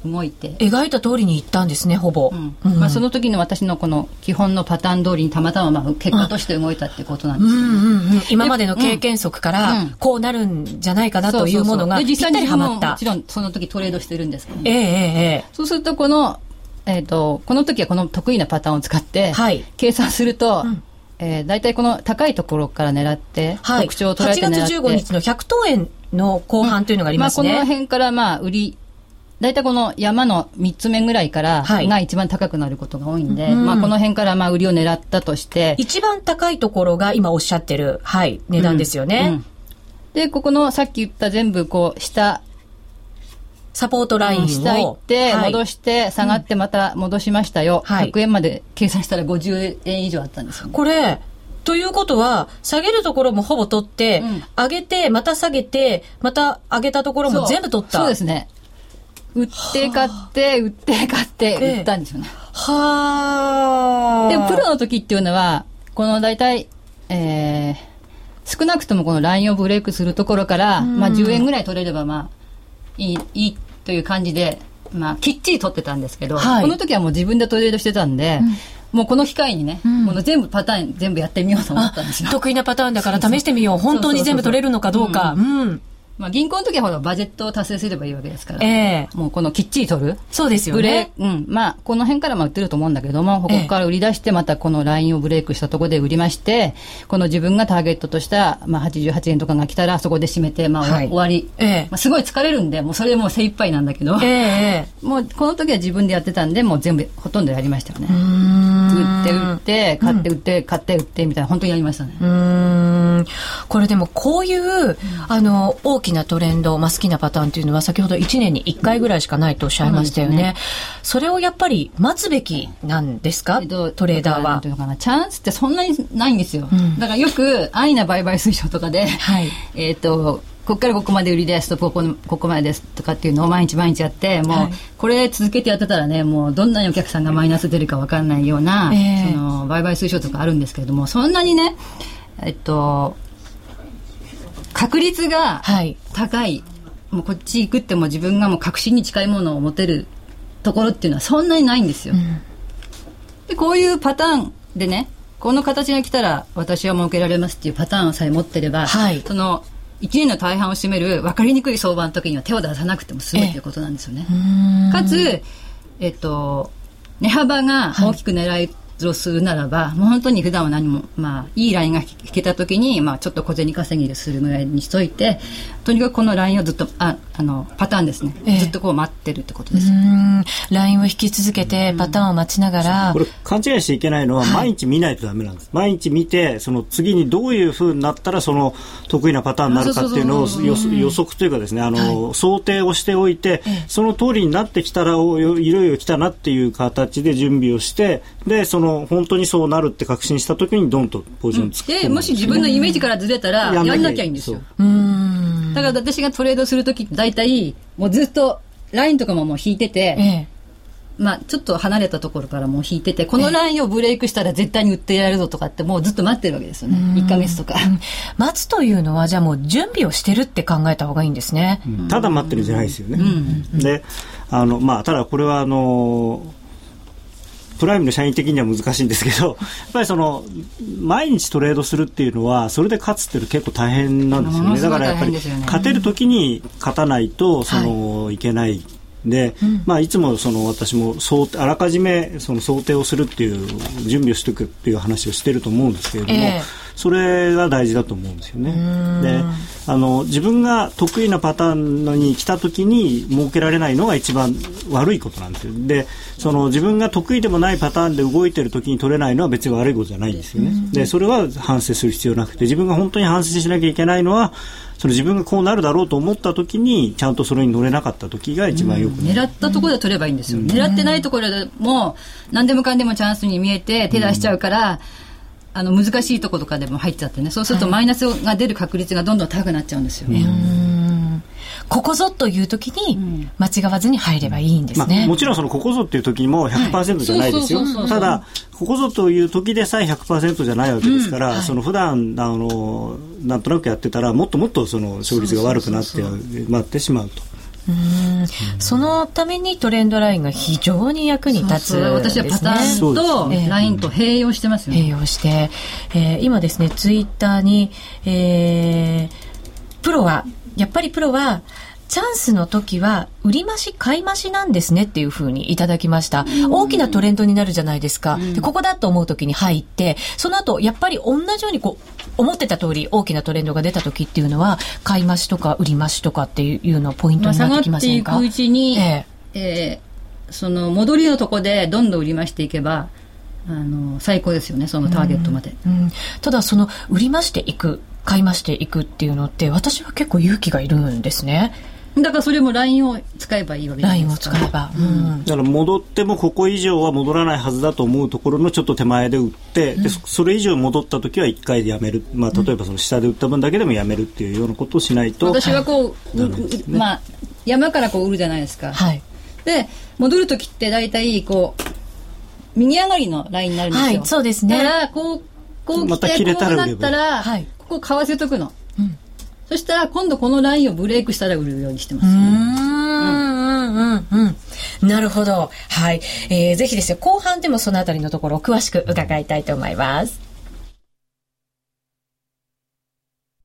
動いて。描いた通りにいったんですねほぼ、うん。うん、まあ、その時の私のこの基本のパターン通りにたまたままあ結果として動いたってことなんです、うんうんうん、今までの経験則からこうなるんじゃないかなというものがぴったりはまった。もちろんその時トレードしてるんですけど、ね、えー、えー、そうするとこの、えーと、この時はこの得意なパターンを使って、はい、計算すると、うんえー、大体この高いところから狙って、はい、特徴を捉えて狙って。8月15日の100等円の後半というのがありますね、まあ、この辺からまあ売り大体この山の3つ目ぐらいからが一番高くなることが多いんで、はいまあこの辺からまあ売りを狙ったとして。一番高いところが今おっしゃってる、はい、値段ですよね。うんうん、で、ここのさっき言った全部こう下、サポートラインを。下行って、戻して、下がってまた戻しましたよ。はい、100円まで計算したら50円以上あったんですよ、ね、これ、ということは、下げるところもほぼ取って、うん、上げて、また下げて、また上げたところも全部取った。そうですね。売って買って、売って買って、売ったんですよね。はあ。でもプロの時っていうのは、この大体、えー、少なくともこのラインをブレイクするところから、まあ10円ぐらい取れればまあ、いい、いいという感じで、まあ、きっちり取ってたんですけど、はい、この時はもう自分でトレードしてたんで、うん、もうこの機会にね、うん、この全部パターン全部やってみようと思ったんですよ。得意なパターンだから試してみよう。本当に全部取れるのかどうか。うん。まあ、銀行の時はほらバジェットを達成すればいいわけですから、えー、もうこのきっちり取る。そうですよね。ブレ、うん、まあこの辺からまあ売ってると思うんだけどもここから売り出してまたこのラインをブレイクしたところで売りましてこの自分がターゲットとした、まあ、88円とかが来たらそこで締めて、まあ、はい、終わり、えー、まあ、すごい疲れるんでもうそれでもう精一杯なんだけど、えー、もうこの時は自分でやってたんでもう全部ほとんどやりましたよね。売って売って買って売って、買って売ってみたいな本当にやりましたね。うん。これでもこういうあの大きなトレンドまあ、好きなパターンというのは先ほど1年に1回ぐらいしかないとおっしゃいましたよね。そ、ね、れをやっぱり待つべきなんですか、えっと、トレーダーは。チャンスってそんなにないんですよ。うん、だからよく安易な売買推奨とかで、はい、えっ、と、ここからここまで売りですとここここまでですとかっていうのを毎日毎日やってもうこれ続けてやってたらねもうどんなにお客さんがマイナス出るか分かんないような、えー、その売買推奨とかあるんですけれどもそんなにねえっと確率が高い。もうこっち行くっても自分がもう確信に近いものを持てるところっていうのはそんなにないんですよ。うん、でこういうパターンでねこの形が来たら私は儲けられますっていうパターンさえ持ってれば、はい、その1年の大半を占める分かりにくい相場の時には手を出さなくても済むということなんですよね。かつ、えっと、値幅が大きく狙いをするならば、もう本当に普段は何も、まあ、いいラインが引けた時に、まあ、ちょっと小銭稼ぎでするぐらいにしといて、とにかくこのラインをずっと、あ、あの、パターンですね。えー、ずっとこう待ってるってことです。ラインを引き続けて、パターンを待ちながら。これ、勘違いしちゃいけないのは、毎日見ないとダメなんです。毎日見て、その次にどういうふうになったら、その得意なパターンになるかっていうのを予測というかですね、あの、はい、想定をしておいて、その通りになってきたら、おいよいよ来たなっていう形で準備をして、で、その、本当にそうなるって確信した時にドンとポジションつく、う。ん、でもし自分のイメージからずれたらやんなきゃいい。んですよだから私がトレードする時大体もうずっとラインとかももう引いてて、ええまあ、ちょっと離れたところからもう引いてて、このラインをブレイクしたら絶対に売ってやるぞとかって、もうずっと待ってるわけですよね。1か月とか。待つというのは、じゃあもう準備をしてるって考えた方がいいんですね。ただ待ってるじゃないですよね。で、あの、まあ、ただこれは、あの、プライムの社員的には難しいんですけど、やっぱりその、毎日トレードするっていうのは、それで勝つっていうのは結構大変なんですよね。だからやっぱり、勝てる時に勝たないと、その、い。けないで、うん、まあ、いつもその私も想あらかじめその想定をするっていう準備をしておくっていう話をしてると思うんですけれども、えー、それが大事だと思うんですよね。であの自分が得意なパターンに来た時に設けられないのが一番悪いことなんですよ。でその自分が得意でもないパターンで動いてる時に取れないのは別に悪いことじゃないんですよね。でそれは反省する必要なくて自分が本当に反省しなきゃいけないのはその自分がこうなるだろうと思った時にちゃんとそれに乗れなかった時が一番よく、狙ったところで取ればいいんですよ、うん、狙ってないところでも何でもかんでもチャンスに見えて手出しちゃうから、あの難しいところとかでも入っちゃってね。そうするとマイナスが出る確率がどんどん高くなっちゃうんですよ。ね。ここぞという時に間違わずに入ればいいんですね、まあ、もちろんそのここぞっていう時も100%じゃないですよ。ただここぞという時でさえ100%じゃないわけですから、うん。はい、その普段あのなんとなくやってたらもっともっとその勝率が悪くなってまってしまうと。うん。そのためにトレンドラインが非常に役に立つ、ね、私はパターンとラインと併用してますよね。併用して、えー、今ですね、ツイッターに、えー、プロは、やっぱりプロは、チャンスの時は売り増し買い増しなんですねっていうふうにいただきました。大きなトレンドになるじゃないですか。でここだと思う時に入って、その後やっぱり同じようにこう思ってた通り大きなトレンドが出た時っていうのは買い増しとか売り増しとかっていうのポイントになってきませんか、まあ、下がっていくうちに、えええー、その戻りのとこでどんどん売り増していけばあの最高ですよねそのターゲットまで、うんうん、ただその売り増していく買い増していくっていうのって私は結構勇気がいるんですねだからそれも LINE を使えばいいわけですか。LINE を使えば、うん、だから戻ってもここ以上は戻らないはずだと思うところのちょっと手前で売って、うん、でそれ以上戻った時は1回でやめる、まあ、例えばその下で売った分だけでもやめるっていうようなことをしないと。私はこう、ね、まあ、山からこう売るじゃないですか、はい、で戻る時って大体こう右上がりのラインになるんですよ、はい、そうですね。だからこうこう来て、こうなったら、はい、ここ買わせとくの、うんそしたら今度このラインをブレイクしたら売るようにしてます、うんうんうんうん。なるほど。はい。えー、ぜひですよ、後半でもそのあたりのところを詳しく伺いたいと思います。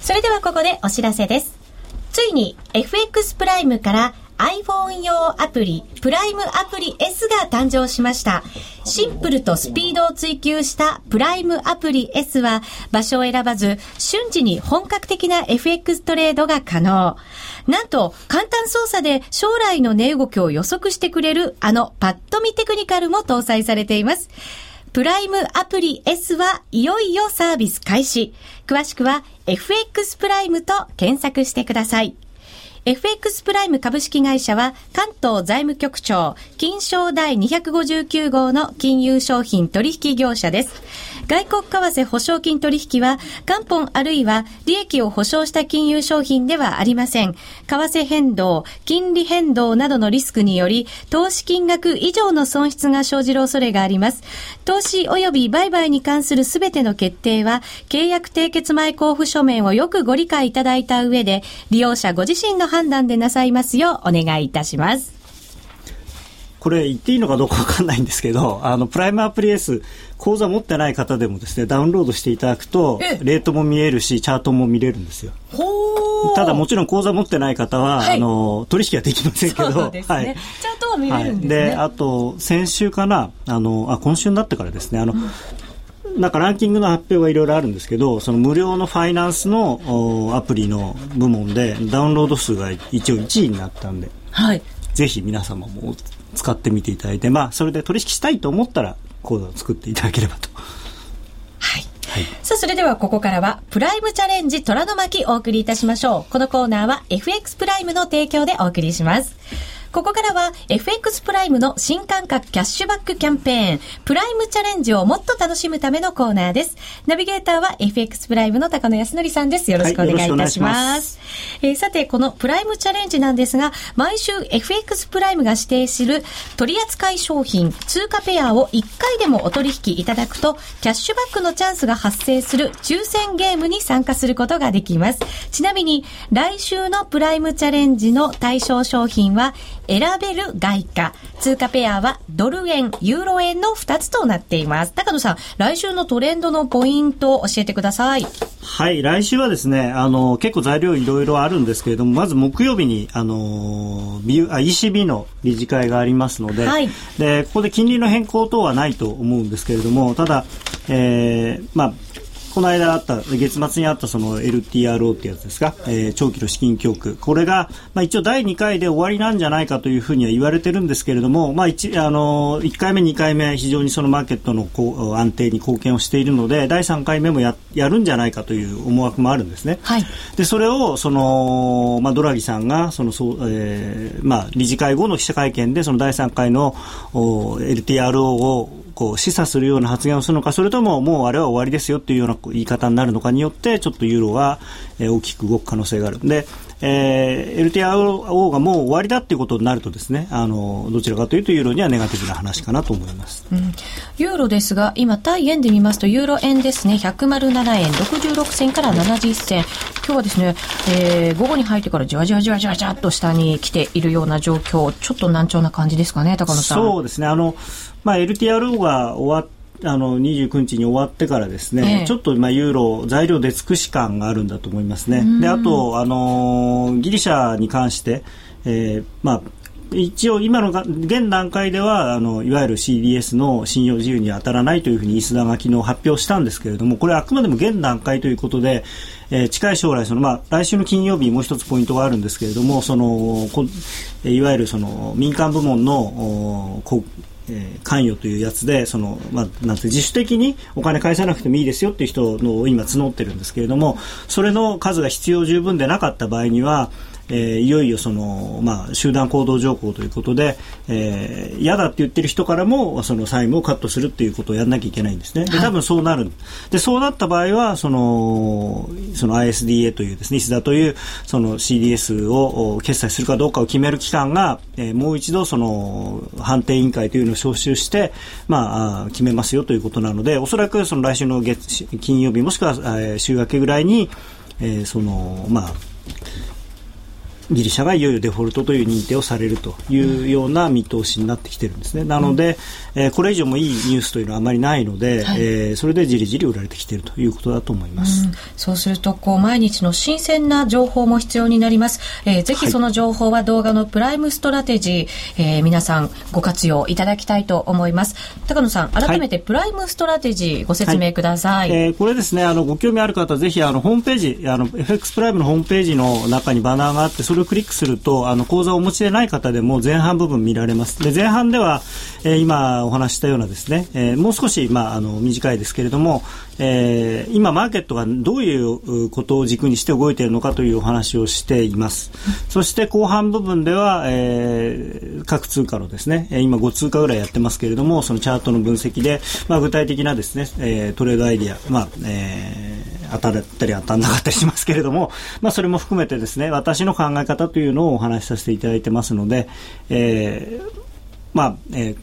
それではここでお知らせです。ついに FX プライムから iPhone 用アプリ、プライムアプリ S が誕生しました。シンプルとスピードを追求したプライムアプリ S は場所を選ばず瞬時に本格的な FX トレードが可能。なんと簡単操作で将来の値動きを予測してくれるあのパッと見テクニカルも搭載されています。プライムアプリ S はいよいよサービス開始。詳しくは FX プライムと検索してください。FX プライム株式会社は関東財務局長金賞第259号の金融商品取引業者です。外国為替保証金取引は元本あるいは利益を保証した金融商品ではありません。為替変動、金利変動などのリスクにより投資金額以上の損失が生じる恐れがあります。投資及び売買に関するすべての決定は契約締結前交付書面をよくご理解いただいた上で利用者ご自身の判断でなさいますようお願いいたします。これ言っていいのかどうかわかんないんですけど、あの、プライムアプリ S、口座持ってない方でもですね、ダウンロードしていただくと、レートも見えるし、チャートも見れるんですよ。ただもちろん口座持ってない方は、はい、あの、取引はできませんけど、ね、はい。チャートは見れるんですね。はい、で、あと、先週かな、あの、あ、今週になってからですね、あの、なんかランキングの発表がいろいろあるんですけど、その無料のファイナンスのアプリの部門でダウンロード数が一応1位になったんで、はい、ぜひ皆様も使ってみていただいて、まあ、それで取引したいと思ったら、コードを作っていただければと。はい。はい、さあ、それではここからは、プライムチャレンジ虎の巻お送りいたしましょう。このコーナーは FX プライムの提供でお送りします。ここからは FX プライムの新感覚キャッシュバックキャンペーン、プライムチャレンジをもっと楽しむためのコーナーです。ナビゲーターは FX プライムの高野康則さんです。よろしくお願いいたします。はい、えー、さて、このプライムチャレンジなんですが、毎週 FX プライムが指定する取扱い商品、通貨ペアを1回でもお取引いただくと、キャッシュバックのチャンスが発生する抽選ゲームに参加することができます。ちなみに、来週のプライムチャレンジの対象商品は、選べる外貨。通貨ペアはドル円、ユーロ円の2つとなっています。高野さん、来週のトレンドのポイントを教えてください。はい、来週はですね、あの、結構材料いろいろあるんですけれども、まず木曜日に、あの、ECB の理事会がありますので、はい、で、ここで金利の変更等はないと思うんですけれども、ただ、えー、まあ、この間あった、月末にあったその LTRO ってやつですか、えー、長期の資金供給。これが、まあ一応第2回で終わりなんじゃないかというふうには言われてるんですけれども、まあ一、あの、1回目、2回目、非常にそのマーケットのこう安定に貢献をしているので、第3回目もや、やるんじゃないかという思惑もあるんですね。はい。で、それを、その、まあドラギさんが、その、そう、えー、まあ理事会後の記者会見で、その第3回の LTRO をこう示唆するような発言をするのかそれとももうあれは終わりですよっていうような言い方になるのかによってちょっとユーロが大きく動く可能性がある。でえー、LTRO がもう終わりだっていうことになるとですねあのどちらかというとユーロにはネガティブな話かなと思います、うん、ユーロですが今対円で見ますとユーロ円ですね。107円。66銭から70銭。今日はですね、えー、午後に入ってからじわじわじわじわじわっと下に来ているような状況。ちょっと難聴な感じですかね高野さん。そうですね。あの、まあ、LTRO が終わってあの29日に終わってからですね、ええ、ちょっとまあユーロ材料出尽くし感があるんだと思いますね。であとあのギリシャに関して、えー、まあ一応今のが現段階ではあのいわゆる CDS の信用自由に当たらないというふうにイスダが昨日発表したんですけれどもこれはあくまでも現段階ということで、えー、近い将来その、まあ、来週の金曜日もう一つポイントがあるんですけれどもそのこいわゆるその民間部門のえー、関与というやつでその、まあ、なんて自主的にお金返さなくてもいいですよっていう人のを今募ってるんですけれどもそれの数が必要十分でなかった場合にはえー、いよいよその、まあ、集団行動条項ということで、えー、嫌だって言ってる人からもその債務をカットするっていうことをやらなきゃいけないんですね。で多分そうなる。でそうなった場合はそのその ISDA というですね ISDA というその CDS を決済するかどうかを決める機関が、えー、もう一度その判定委員会というのを招集して、まあ、決めますよということなのでおそらくその来週の月金曜日もしくは、えー、週明けぐらいに、えー、そのまあギリシャがいよいよデフォルトという認定をされるというような見通しになってきてるんですね。なので、えー、これ以上もいいニュースというのはあまりないので、はい、えー、それでじりじり売られてきているということだと思います。うん、そうすると、こう、毎日の新鮮な情報も必要になります。えー、ぜひその情報は動画のプライムストラテジー、えー、皆さんご活用いただきたいと思います。高野さん、改めてプライムストラテジーご説明ください。はい、えー、これですね、あの、ご興味ある方、ぜひ、あの、ホームページ、あの、FX プライムのホームページの中にバナーがあって、それをクリックすると、あの口座をお持ちでない方でも前半部分見られます。で前半では、えー、今お話したようなですね、えー、もう少し、まあ、あの短いですけれども、えー、今マーケットがどういうことを軸にして動いているのかというお話をしています。そして後半部分では、えー、各通貨のですね、今5通貨ぐらいやってますけれども、そのチャートの分析で、まあ、具体的なですね、えー、トレードアイディア、まあ、えー、当たったり当たらなかったりしますけれども、まあ、それも含めてですね、私の考え方というのをお話しさせていただいてますので、えー、まあ、えー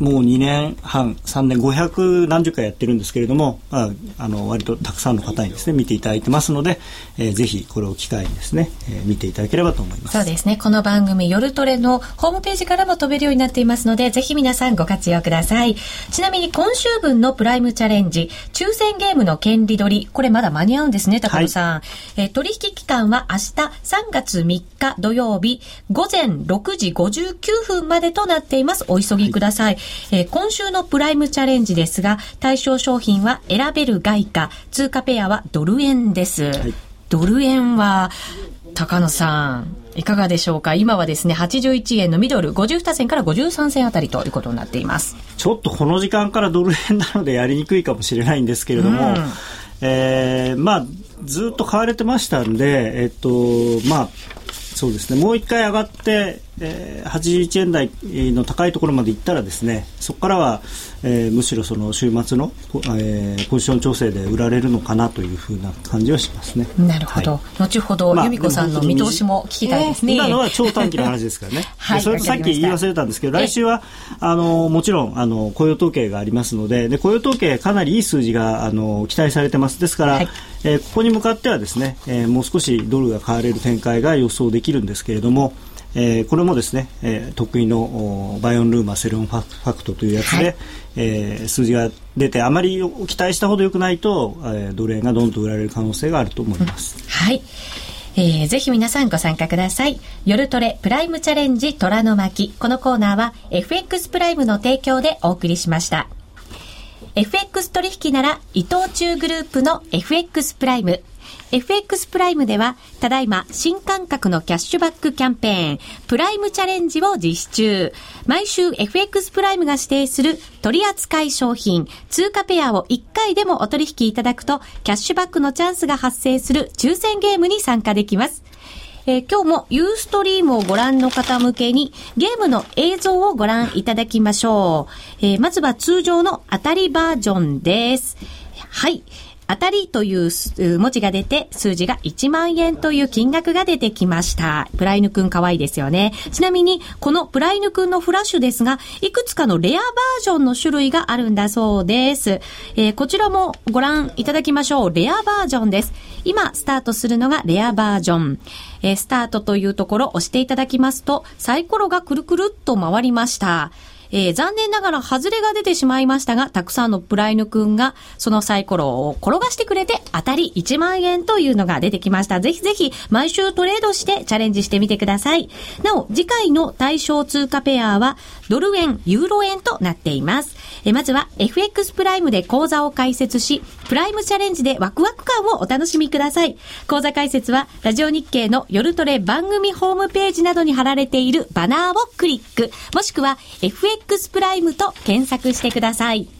もう2年半、3年、500何十回やってるんですけれども、まあ、あの、割とたくさんの方にですね、見ていただいてますので、えー、ぜひこれを機会にですね、えー、見ていただければと思います。そうですね。この番組、夜トレのホームページからも飛べるようになっていますので、ぜひ皆さんご活用ください。ちなみに今週分のプライムチャレンジ、抽選ゲームの権利取り、これまだ間に合うんですね、高野さん。はい、えー、取引期間は明日3月3日土曜日、午前6時59分までとなっています。お急ぎください。はい、えー、今週のプライムチャレンジですが、対象商品は選べる外貨、通貨ペアはドル円です。はい、ドル円は、高野さん、いかがでしょうか？今はですね、81円のミドル、52銭から53銭あたりということになっています。ちょっとこの時間からドル円なのでやりにくいかもしれないんですけれども、うん、えー、まあ、ずっと買われてましたんで、えっと、まあ、そうですね、もう一回上がって、えー、81円台の高いところまで行ったらですねそこからは、えー、むしろその週末の、えー、ポジション調整で売られるのかなというふうな感じはしますね。なるほど、はい、後ほど、由美子さんの見通しも聞きたいですね。今のは超短期の話ですからね。はい、それとさっき言い忘れたんですけど来週はあのもちろんあの雇用統計がありますのでで雇用統計かなりいい数字があの期待されてますですから、はい、えー、ここに向かってはですね、えー、もう少しドルが買われる展開が予想できるんですけれども。えー、これもですね、えー、得意のバイオンルーマセロンファクトというやつで、はい、えー、数字が出てあまり期待したほど良くないと、えー、奴隷がどんどん売られる可能性があると思います。うん、はいえー、ぜひ皆さんご参加ください。夜トレプライムチャレンジ虎の巻。このコーナーは FX プライムの提供でお送りしました。FX 取引なら伊藤忠グループの FX プライム。FX プライムでは、ただいま新感覚のキャッシュバックキャンペーン、プライムチャレンジを実施中。毎週 FX プライムが指定する取扱い商品、通貨ペアを1回でもお取引いただくと、キャッシュバックのチャンスが発生する抽選ゲームに参加できます。えー、今日もユーストリームをご覧の方向けにゲームの映像をご覧いただきましょう。えー、まずは通常の当たりバージョンです。はい。当たりという文字が出て、数字が1万円という金額が出てきました。プライヌくん可愛いですよね。ちなみに、このプライヌくんのフラッシュですが、いくつかのレアバージョンの種類があるんだそうです。えー、こちらもご覧いただきましょう。レアバージョンです。今、スタートするのがレアバージョン。えー、スタートというところを押していただきますと、サイコロがくるくるっと回りました。えー、残念ながら外れが出てしまいましたが、たくさんのプライヌくんがそのサイコロを転がしてくれて当たり1万円というのが出てきました。ぜひぜひ毎週トレードしてチャレンジしてみてください。なお、次回の対象通貨ペアはドル円、ユーロ円となっています。えまずは FX プライムで講座を開設し、プライムチャレンジでワクワク感をお楽しみください。講座開設はラジオ日経の夜トレ番組ホームページなどに貼られているバナーをクリック、もしくは FX プライムと検索してください。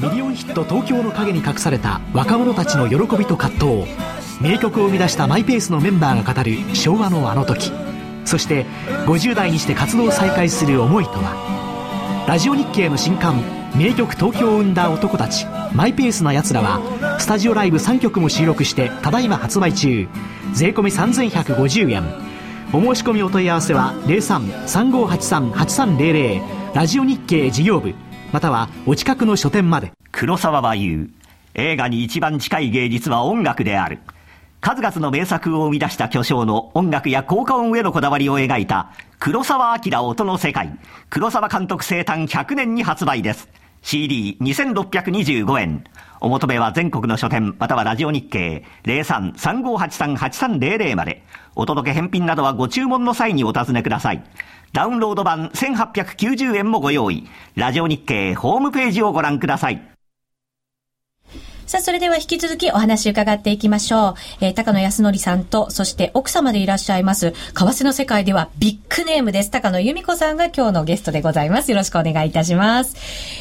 ミリオンヒット東京の陰に隠された若者たちの喜びと葛藤。名曲を生み出したマイペースのメンバーが語る昭和のあの時。そして50代にして活動を再開する思いとは。ラジオ日経の新刊名曲東京を生んだ男たち。マイペースな奴らはスタジオライブ3曲も収録してただいま発売中。税込3150円。お申し込みお問い合わせは03-3583-8300ラジオ日経事業部。またはお近くの書店まで。黒沢は言う。映画に一番近い芸術は音楽である。数々の名作を生み出した巨匠の音楽や効果音へのこだわりを描いた黒沢明音の世界。黒沢監督生誕100年に発売です。CD2625 円。お求めは全国の書店またはラジオ日経。03-3583-8300まで。お届け返品などはご注文の際にお尋ねください。ダウンロード版1890円もご用意。ラジオ日経ホームページをご覧ください。さあ、それでは引き続きお話伺っていきましょう。えー、高野康則さんと、そして奥様でいらっしゃいます、為替の世界ではビッグネームです。高野由美子さんが今日のゲストでございます。よろしくお願いいたします。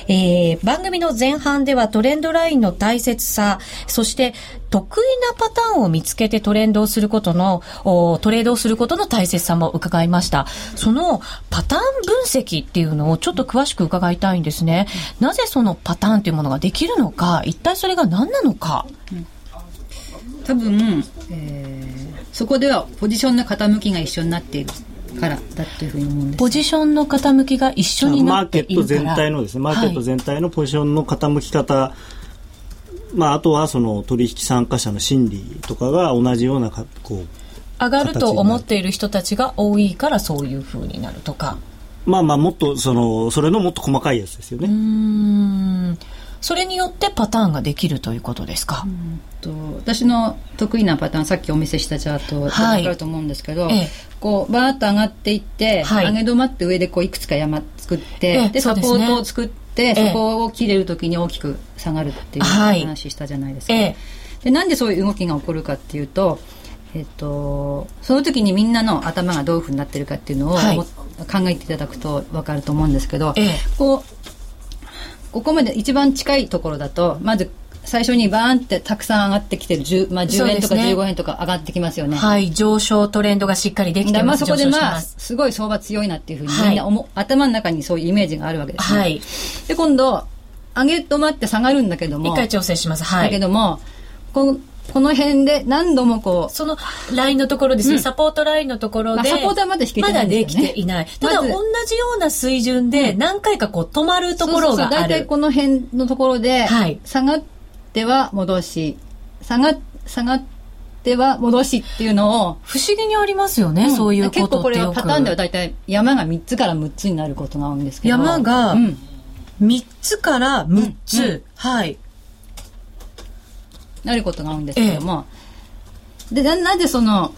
えー、番組の前半ではトレンドラインの大切さ、そして得意なパターンを見つけてトレンドをすることの、トレードをすることの大切さも伺いました。そのパターン分析っていうのをちょっと詳しく伺いたいんですね。なぜそのパターンというものができるのか、一体それが何なのか。うん、多分、えー、そこではポジションの傾きが一緒になっている。からだというふうに思うんですポジションの傾きが一緒になっているマーケット全体のですねマーケット全体のポジションの傾き方、はいまあ、あとはその取引参加者の心理とかが同じようなこう上がると思っている人たちが多いからそういうふうになるとか。まあまあもっとそのそれのもっと細かいやつですよね。うん。それによってパターンができるということですか？と私の得意なパターンさっきお見せしたチャートで分かると思うんですけど、はい、こうバーッと上がっていって、はい、上げ止まって上でこういくつか山作って、でサポートを作って、そこを切れるときに大きく下がるっていう話したじゃないですか、はい、でなんでそういう動きが起こるかっていうとえっと、その時にみんなの頭がどういうふうになってるかっていうのを、はい、考えていただくと分かると思うんですけど、ええ、こうここまで一番近いところだとまず最初にバーンってたくさん上がってきてる 10,、まあ、10円とか15円とか上がってきますよね。ねはい、上昇トレンドがしっかりできてまあそこでまあすごい相場強いなっていうふうにみんな思、はい、頭の中にそういうイメージがあるわけです、ね、はい。で今度上げ止まって下がるんだけども一回調整します。はい。だけどもここの辺で何度もこう。そのラインのところですね、うん、サポートラインのところで。まあ、サポートはまだ引けてない、ね、まだできていない。ただ、同じような水準で何回かこう止まるところがある。大体この辺のところで、下がっては戻し、下が、下がっては戻しっていうのを。不思議にありますよね、うん、そういうこと結構これはパターンでは大体山が3つから6つになることが多いんですけど。山が3つから6つ。うん、はい。なることが多いんですけども、ええ、でななぜその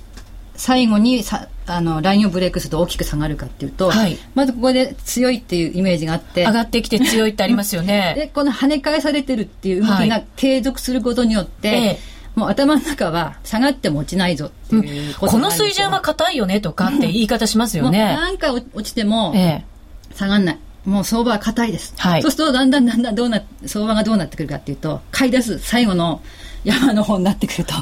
最後にさあのラインをブレイクすると大きく下がるかっていうと、はい、まずここで強いっていうイメージがあって上がってきて強いってありますよね。でこの跳ね返されてるっていう動きが継続することによって、はいえ。もう頭の中は下がっても落ちないぞっていうこ、うん、この水準は硬いよねとかって言い方しますよね。何回落ちても下がんない。もう相場は硬いです。はい、そうするとだんだんだんだんどうな相場がどうなってくるかっていうと買い出す最後の山の方になってくると。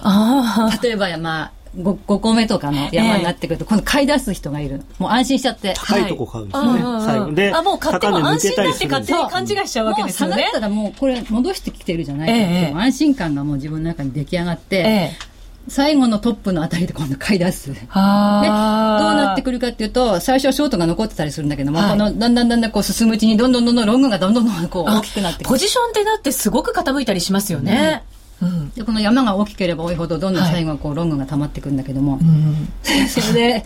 例えば山 5, 5個目とかの山になってくると、今度買い出す人がいるもう安心しちゃって。高いとこ買うんですね、はい、最後。であもう買っても安心だって勝手に勘違いしちゃうわけですよね。もう下がったらもうこれ戻してきてるじゃないかっていう、安心感がもう自分の中に出来上がって、ええ。最後のトップのあたりで今度買い出す。で、どうなってくるかっていうと、最初はショートが残ってたりするんだけども、はい、このだんだんだんだんこう進むうちにどんどんどんどんロングがどんどんどんこう大きくなってくる。ポジションってなってすごく傾いたりしますよね。うんうん、でこの山が大きければ多いほどどんどん最後はこう、ロングが溜まってくるんだけども、それで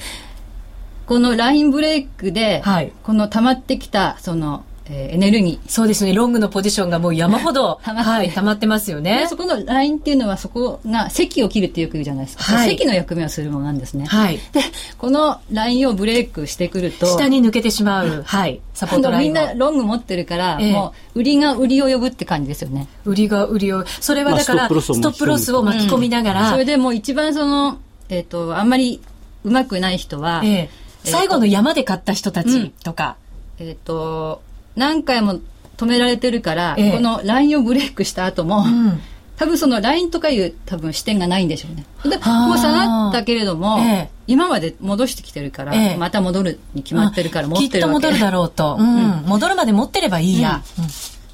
このラインブレイクで、はい、この溜まってきたそのえー、エネルギー。そうですね。ロングのポジションがもう山ほど、はい、溜まってますよね。そこのラインっていうのは、そこが席を切るってよく言うじゃないですか。はい、席の役目をするものなんですね。はい。で、このラインをブレイクしてくると。下に抜けてしまう。はい。サポートライン。みんなロング持ってるから、えー、もう、売りが売りを呼ぶって感じですよね。売りが売りを。それはだから、ストップロスを巻き込みながら。うん、それでもう一番その、えっ、ー、と、あんまりうまくない人は、えー、最後の山で買った人たちとか。うん、えっ、ー、と、何回も止められてるから、ええ、このラインをブレイクした後も、うん、多分そのラインとかいう多分視点がないんでしょうね。でもう下がったけれども、え、今まで戻してきてるから、また戻るに決まってるから持ってるわけきっと戻るだろうと、うん、戻るまで持ってればいいや。うん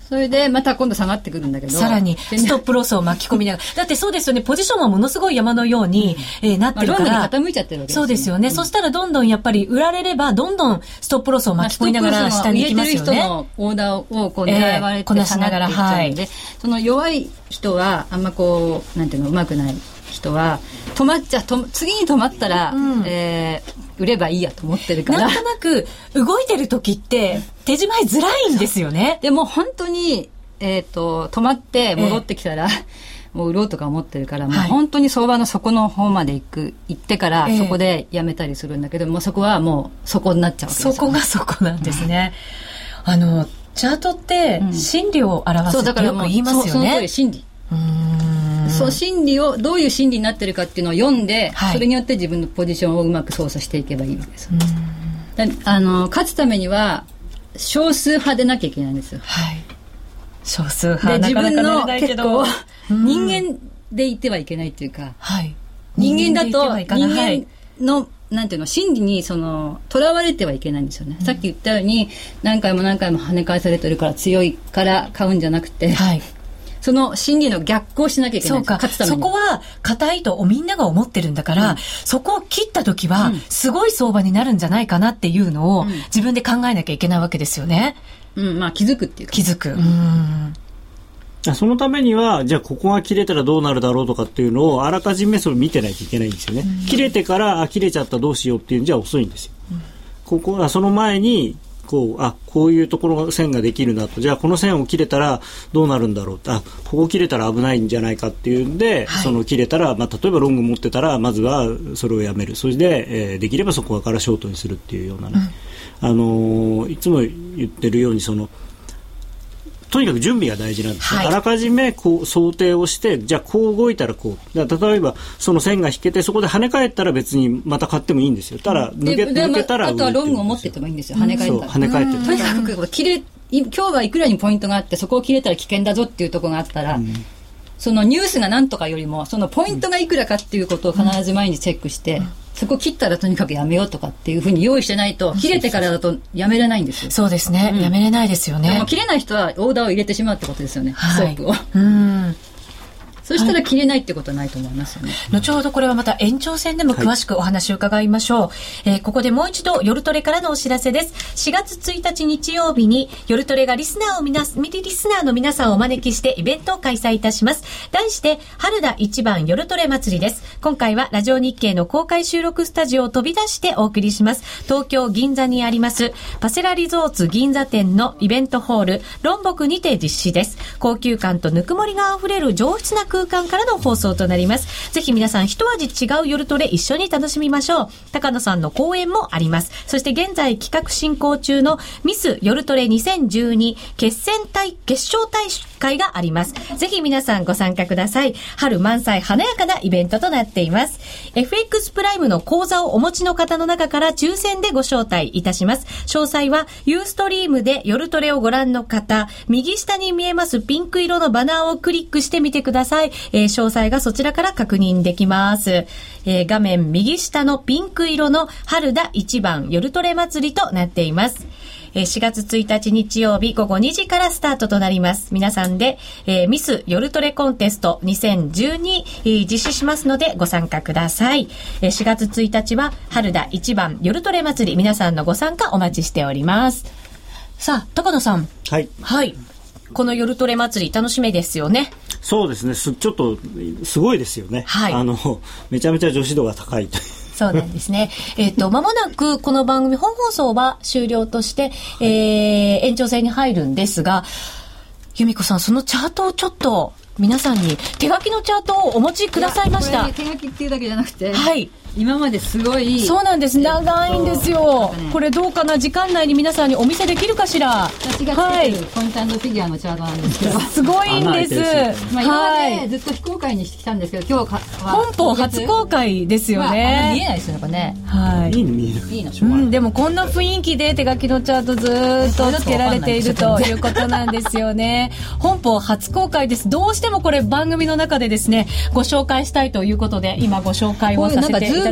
それでまた今度下がってくるんだけど。さらにストップロスを巻き込みながら。だってそうですよね、ポジションはものすごい山のように、えー、なってるから。まあ、傾いちゃってるわけです、ね、そうですよね、うん、そしたらどんどんやっぱり売られれば、どんどんストップロスを巻き込みながら下に行きますよね。人のオーダーをこう狙われて、えー、こなしながら、はい。その弱い人は、あんまこう、なんていうの、うまくない人は、止まっちゃ、と次に止まったら、うん、えー売ればいいやと思ってるから。なんとなく、動いてる時って、手仕まいづらいんですよね。でも本当に、えっ、ー、と、止まって戻ってきたら、えー、もう売ろうとか思ってるから、もう本当に相場の底の方まで行く、行ってから、そこでやめたりするんだけど、もうそこはもう底になっちゃうそこがそこなんですね。あの、チャートって、心理を表すってよく言いますよね。そう、その通り、心理。その心理をどういう心理になってるかっていうのを読んで、はい、それによって自分のポジションをうまく操作していけばいいわけです、あの勝つためには少数派でなきゃいけないんですよ、はい、少数派で自分の結構人間でいてはいけないっていうか、はい、人間だと人間の、なんていうの、心理に、その、囚われてはいけないんですよね。うん、さっき言ったように、何回も何回も跳ね返されてるから強いから買うんじゃなくて、はい、その心理の逆行しなきゃいけないそうか。そこは硬いとみんなが思ってるんだから、うん、そこを切った時は、すごい相場になるんじゃないかなっていうのを、自分で考えなきゃいけないわけですよね。うん、まあ気づくっていうか。気づく。うんそのためには、じゃあここが切れたらどうなるだろうとかっていうのをあらかじめそれ見てないといけないんですよね。うん、切れてから、あ、切れちゃったどうしようっていうんじゃ遅いんですよ。うん、ここはその前に、こう、あ、こういうところが線ができるなと。じゃあこの線を切れたらどうなるんだろうあ、ここ切れたら危ないんじゃないかっていうんで、はい、その切れたら、まあ、例えばロング持ってたら、まずはそれをやめる。それで、えー、できればそこからショートにするっていうようなね。うん、あのー、いつも言ってるように、その、とにかく準備が大事なんです、はい、あらかじめこう想定をしてじゃあこう動いたらこう。例えばその線が引けてそこで跳ね返ったら別にまた買ってもいいんですよ。ただ抜け抜けたらあとはロングを持っててもいいんですよ。跳ね返ったら、跳ね返ってとにかく切れ今日はいくらにポイントがあってそこを切れたら危険だぞっていうところがあったら、うん。そのニュースが何とかよりも、そのポイントがいくらかっていうことを必ず毎日チェックして、そこ切ったらとにかくやめようとかっていうふうに用意してないと、切れてからだとやめれないんですよ。そうですね。うん、やめれないですよね。切れない人はオーダーを入れてしまうってことですよね。はい、ストップを。うん。そしたら切れないってことはないと思いますよね。後ほどこれはまた延長戦でも詳しくお話を伺いましょう。はい、えー、ここでもう一度夜トレからのお知らせです。4月1日日曜日に夜トレがリスナーをみな、ミリリスナーの皆さんをお招きしてイベントを開催いたします。題して、春田一番夜トレ祭りです。今回はラジオ日経の公開収録スタジオを飛び出してお送りします。東京銀座にあります、パセラリゾーツ銀座店のイベントホール、ロンボクにて実施です。高級感とぬくもりが溢れる上質な空空間からの放送となります。ぜひ皆さん一味違う夜トレ一緒に楽しみましょう。高野さんの講演もあります。そして現在企画進行中のミス夜トレ2012決戦対、決勝大会があります。ぜひ皆さんご参加ください。春満載華やかなイベントとなっています。FX プライムの講座をお持ちの方の中から抽選でご招待いたします。詳細はユーストリームで夜トレをご覧の方、右下に見えますピンク色のバナーをクリックしてみてください。えー、詳細がそちらから確認できます。えー、画面右下のピンク色の春田一番夜トレ祭りとなっています。4月1日日曜日午後2時からスタートとなります。皆さんで、えー、ミス夜トレコンテスト2012、えー、実施しますのでご参加ください。えー、4月1日は春田一番夜トレ祭り皆さんのご参加お待ちしております。さあ、高野さん。はい。はい。この夜トレ祭り楽しみですよね。そうですね。す、ちょっと、すごいですよね。はい。あの、めちゃめちゃ女子度が高いという。そうなんですね。えっ、と、まもなくこの番組本放送は終了として、えー、延長戦に入るんですが、由美子さん、そのチャートをちょっと皆さんに手書きのチャートをお持ちくださいました。手書きっていうだけじゃなくて、はい。今まですごいそうなんです。長いんですよ、ね、これどうかな時間内に皆さんにお見せできるかしら。私がつけてるポイントフィギュアのチャートなんですけど、すごいんです。まあ、今までずっと非公開にしてきたんですけど今日は本邦初公開ですよね、まあ、見えないですよね。はい。いいの見えるい。いの、うん、でもこんな雰囲気で手書きのチャートずっとつけられているということなんですよね。本邦初公開です。どうしてもこれ番組の中でですねご紹介したいということで今ご紹介をさせていただきまし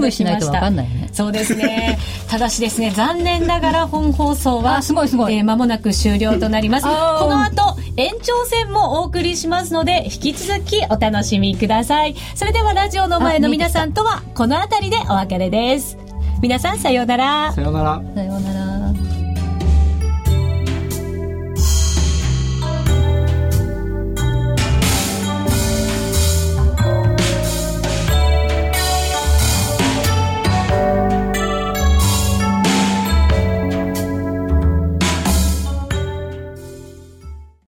たんないね。そうですね。ただしですね、残念ながら本放送は、すごいすごい。えー、間もなく終了となります。この後、延長戦もお送りしますので、引き続きお楽しみください。それではラジオの前の皆さんとは、この辺りでお別れです。皆さん、さようなら。さようなら。さようなら。